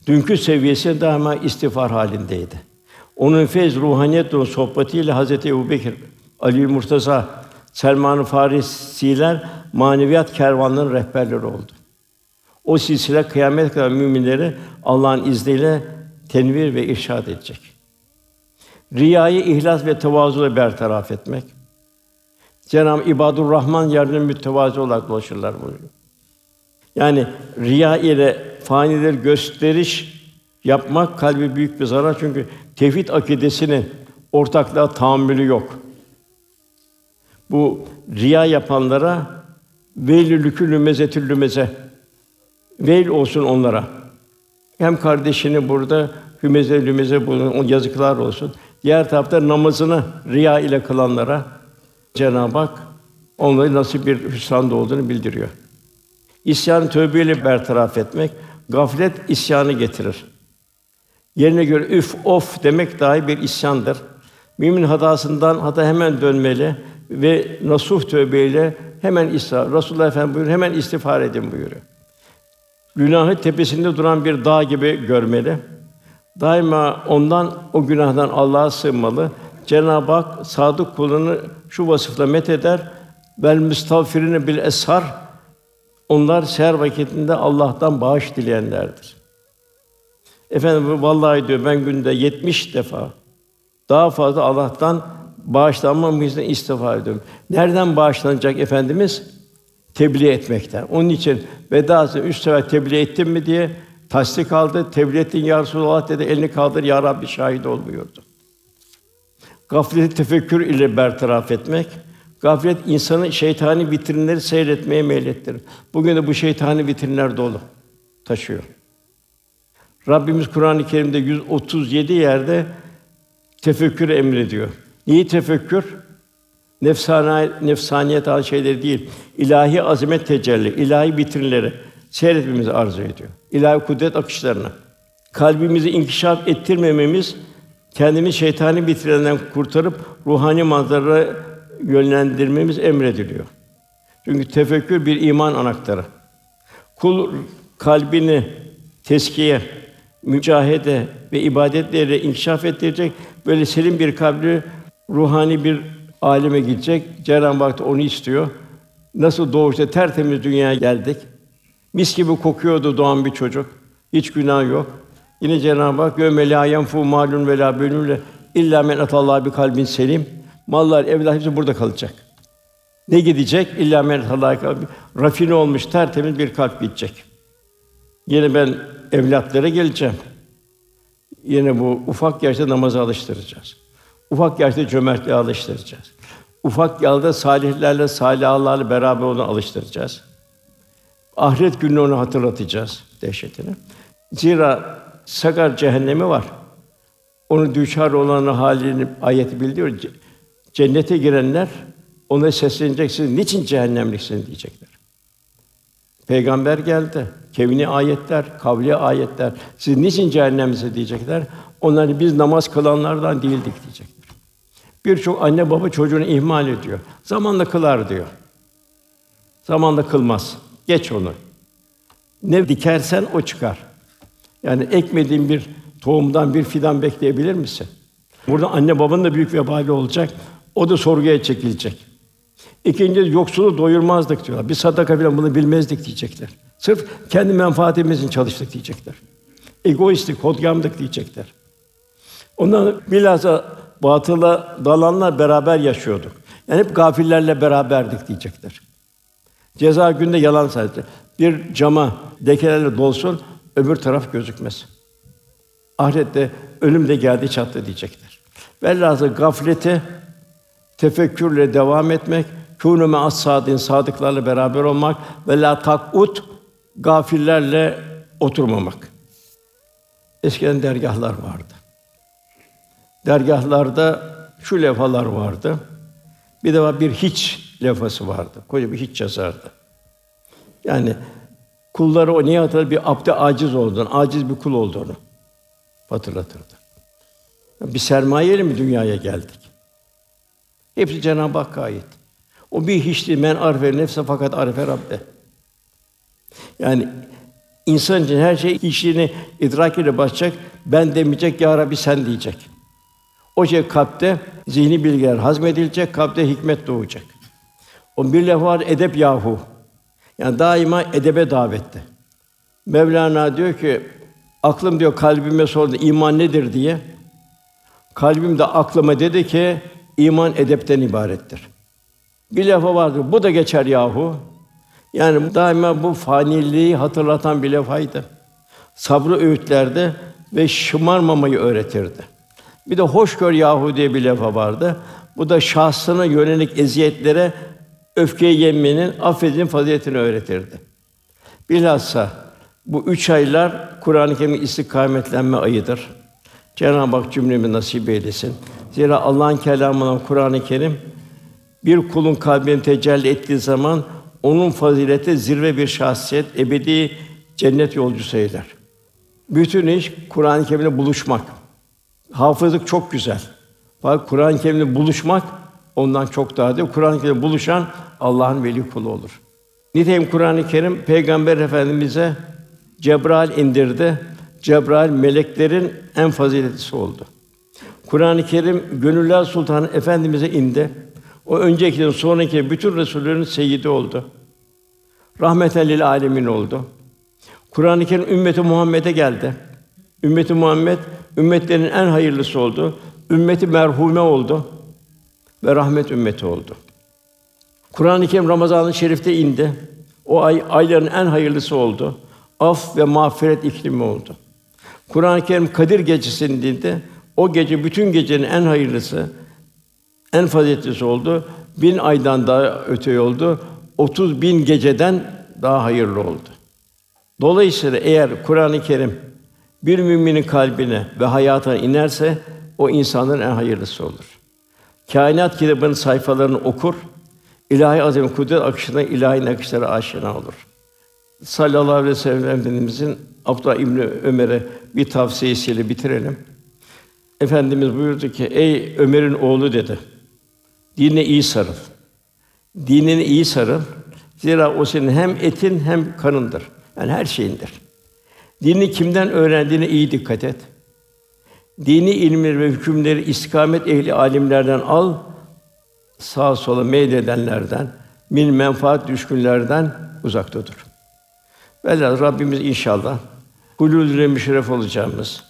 Speaker 2: Dünkü seviyesi daima istiğfar halindeydi. Onun feyz ruhaniyet ve sohbetiyle Hazreti Ebubekir, Ali Murtaza, Selman-ı Farisiler maneviyat kervanlarının rehberleri oldu. O silsile kıyamet kadar müminleri Allah'ın izniyle tenvir ve irşad edecek. Riyayı ihlas ve tevazuyla bertaraf etmek. Cenab-ı İbadur Rahman yerine mütevazı olarak dolaşırlar buyuruyor. Yani riya ile fanileri gösteriş yapmak kalbi büyük bir zarar çünkü tevhid akidesinin ortaklığa tahammülü yok. Bu riya yapanlara veylü lükülü mezetül lümeze veil olsun onlara. Hem kardeşini burada hümeze lümeze bulun, yazıklar olsun. Diğer tarafta namazını riya ile kılanlara Cenab-ı Hak onları nasıl bir hüsranda olduğunu bildiriyor. İsyanı tövbeyle bertaraf etmek, gaflet isyanı getirir. Yerine göre üf of demek dahi bir isyandır. Mümin hatasından hata hemen dönmeli ve nasuh tövbeyle hemen isra. Resulullah Efendimiz buyuruyor, hemen istiğfar edin buyuruyor. Günahı tepesinde duran bir dağ gibi görmeli. Daima ondan o günahdan Allah'a sığınmalı. Cenab-ı Hak sadık kulunu şu vasıfla met eder. Vel müstağfirine bil eshar. Onlar seher vakitinde Allah'tan bağış dileyenlerdir. Efendim vallahi diyor ben günde 70 defa daha fazla Allah'tan bağışlanmam için istiğfar ediyorum. Nereden bağışlanacak efendimiz? Tebliğ etmekten. Onun için vedasını üç sefer tebliğ ettim mi diye tasdik aldı. Tebliğ ettin ya Resulallah dedi. Elini kaldır ya Rabbi şahit olmuyordu. Gafleti tefekkür ile bertaraf etmek. Gaflet insanı şeytani vitrinleri seyretmeye meylettirir. Bugün de bu şeytani vitrinler dolu taşıyor. Rabbimiz Kur'an-ı Kerim'de 137 yerde tefekkür emrediyor. Neyi tefekkür? Nefsani, nefsaniyet al şeyleri değil, ilahi azamet tecelli, ilahi vitrinleri seyretmemizi arzu ediyor. İlahi kudret akışlarını. Kalbimizi inkişaf ettirmememiz, kendimizi şeytani vitrinlerinden kurtarıp ruhani manzaralara yönlendirmemiz emrediliyor. Çünkü tefekkür bir iman anahtarı. Kul kalbini teskiye, mücahede ve ibadetleriyle inkişaf ettirecek, böyle selim bir kalbi ruhani bir aleme gidecek. Cenab-ı Hak onu istiyor. Nasıl doğuşta tertemiz dünyaya geldik. Mis gibi kokuyordu doğan bir çocuk. Hiç günah yok. Yine Cenab-ı Hak gömeli ayem fu malun ve la bönüle illa men atallahi bir kalbin selim. Mallar, evlat hepsi burada kalacak. Ne gidecek? İlla men atallahi kalbi. Rafine olmuş tertemiz bir kalp gidecek. Yine ben evlatlara geleceğim. Yine bu ufak yaşta namaza alıştıracağız. Ufak yaşta cömertliğe alıştıracağız. Ufak yalda salihlerle, salihlerle beraber onu alıştıracağız. Ahiret gününü onu hatırlatacağız dehşetini. Zira sakar cehennemi var. Onu düşar olan halini ayeti bildiriyor. Cennete girenler ona seslenecek, siz niçin cehennemliksiniz diyecekler. Peygamber geldi. Kevni ayetler, kavli ayetler. Siz niçin cehennemse diyecekler. Onlar biz namaz kılanlardan değildik diyecekler. Birçok anne baba çocuğunu ihmal ediyor. Zamanla kılar diyor. Zamanla kılmaz. Geç onu. Ne dikersen o çıkar. Yani ekmediğin bir tohumdan bir fidan bekleyebilir misin? Burada anne babanın da büyük vebali olacak. O da sorguya çekilecek. İkinci yoksulu doyurmazdık diyorlar. Bir sadaka filan bunu bilmezdik diyecekler. Sırf kendi menfaatimizin çalıştık diyecekler. Egoistik, hodgamdık diyecekler. Ondan bilhassa batıla dalanlar beraber yaşıyorduk. Yani hep gafillerle beraberdik diyecekler. Ceza günde yalan sadece. Bir cama lekelerle dolsun, öbür taraf gözükmez. Ahirette ölüm de geldi çattı diyecekler. Velhâsıl gaflete tefekkürle devam etmek, kûnû me'as sadîn sadıklarla beraber olmak ve la takut gafillerle oturmamak. Eskiden dergahlar vardı. Dergahlarda şu levhalar vardı. Bir de var bir hiç levhası vardı. Koca bir hiç yazardı. Yani kulları o niye hatırlar? Bir abde aciz olduğunu, aciz bir kul olduğunu hatırlatırdı. Bir sermayeyle mi dünyaya geldik? Hepsi Cenab-ı Hakk'a ait. O bir hiçti men arfe nefse fakat arfe Rabbe. Yani insan için her şey hiçliğini idrak ile başlayacak. Ben demeyecek, ya Rabbi sen diyecek. O şey kalpte zihni bilgiler hazmedilecek, kalpte hikmet doğacak. O bir laf var edep yahu. Yani daima edebe davette. Mevlana diyor ki aklım diyor kalbime sordu iman nedir diye. Kalbim de aklıma dedi ki iman edepten ibarettir. Bir lafı vardır. Bu da geçer yahu. Yani daima bu faniliği hatırlatan bir lafaydı. Sabrı öğütlerdi ve şımarmamayı öğretirdi. Bir de hoşgör yahu diye bir lafa vardı. Bu da şahsına yönelik eziyetlere öfkeyi yenmenin, affedin faziletini öğretirdi. Bilhassa bu üç aylar Kur'an-ı Kerim'in istikametlenme ayıdır. Cenab-ı Hak cümlemi nasip eylesin. Zira Allah'ın kelamı Kur'an-ı Kerim bir kulun kalbine tecelli ettiği zaman onun fazileti zirve bir şahsiyet, ebedi cennet yolcusu eder. Bütün iş Kur'an-ı Kerim'le buluşmak. Hafızlık çok güzel. Fakat Kur'an-ı Kerim'le buluşmak ondan çok daha değil. Kur'an-ı Kerim'le buluşan Allah'ın veli kulu olur. Nitekim Kur'an-ı Kerim Peygamber Efendimize Cebrail indirdi. Cebrail meleklerin en faziletlisi oldu. Kur'an-ı Kerim Gönüller Sultanı Efendimize indi. O önceki sonraki bütün resullerin seyyidi oldu. Rahmeten lil alemin oldu. Kur'an-ı Kerim ümmeti Muhammed'e geldi. Ümmeti Muhammed ümmetlerin en hayırlısı oldu. Ümmeti merhume oldu ve rahmet ümmeti oldu. Kur'an-ı Kerim Ramazan-ı Şerif'te indi. O ay ayların en hayırlısı oldu. Af ve mağfiret iklimi oldu. Kur'an-ı Kerim Kadir Gecesi'nin indi. O gece bütün gecenin en hayırlısı, en faziletlisi oldu. Bin aydan daha öte oldu. 30 bin geceden daha hayırlı oldu. Dolayısıyla eğer Kur'an-ı Kerim bir müminin kalbine ve hayatına inerse o insanın en hayırlısı olur. Kainat kitabının sayfalarını okur, ilahi azim kudret akışına ilahi nakışlara aşina olur. Sallallahu aleyhi ve sellem Efendimizin Abdullah İbni Ömer'e bir tavsiyesiyle bitirelim. Efendimiz buyurdu ki: "Ey Ömer'in oğlu dedi. Dinine iyi sarıl. Dinine iyi sarıl. Zira o senin hem etin hem kanındır. Yani her şeyindir. Dini kimden öğrendiğine iyi dikkat et. Dini ilimleri ve hükümleri istikamet ehli alimlerden al. Sağa sola meyledenlerden, min menfaat düşkünlerden uzakta dur. Velhâsıl Rabbimiz inşallah hulûl müşerref olacağımız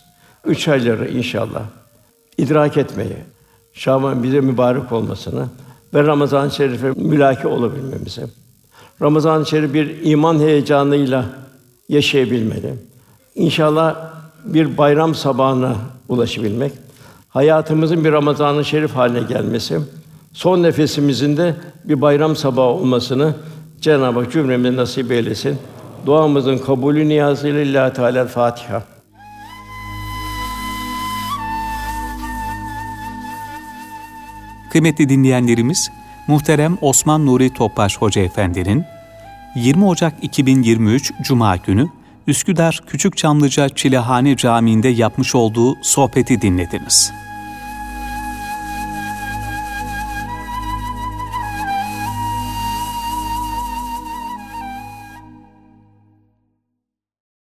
Speaker 2: üç ayları inşallah idrak etmeyi, Şaban bize mübarek olmasını ve Ramazan-ı Şerif'e mülaki olabilmemizi, Ramazan-ı Şerif bir iman heyecanıyla yaşayabilmeli. İnşallah bir bayram sabahına ulaşabilmek, hayatımızın bir Ramazan-ı Şerif haline gelmesi, son nefesimizin de bir bayram sabahı olmasını Cenab-ı Hak cümlemize nasip eylesin. Duamızın kabulü niyazıyla Lillahi Teala Fatiha.
Speaker 1: Kıymetli dinleyenlerimiz, muhterem Osman Nuri Topbaş Hoca Efendi'nin 20 Ocak 2023 Cuma günü Üsküdar Küçükçamlıca Çilehane Camii'nde yapmış olduğu sohbeti dinlediniz.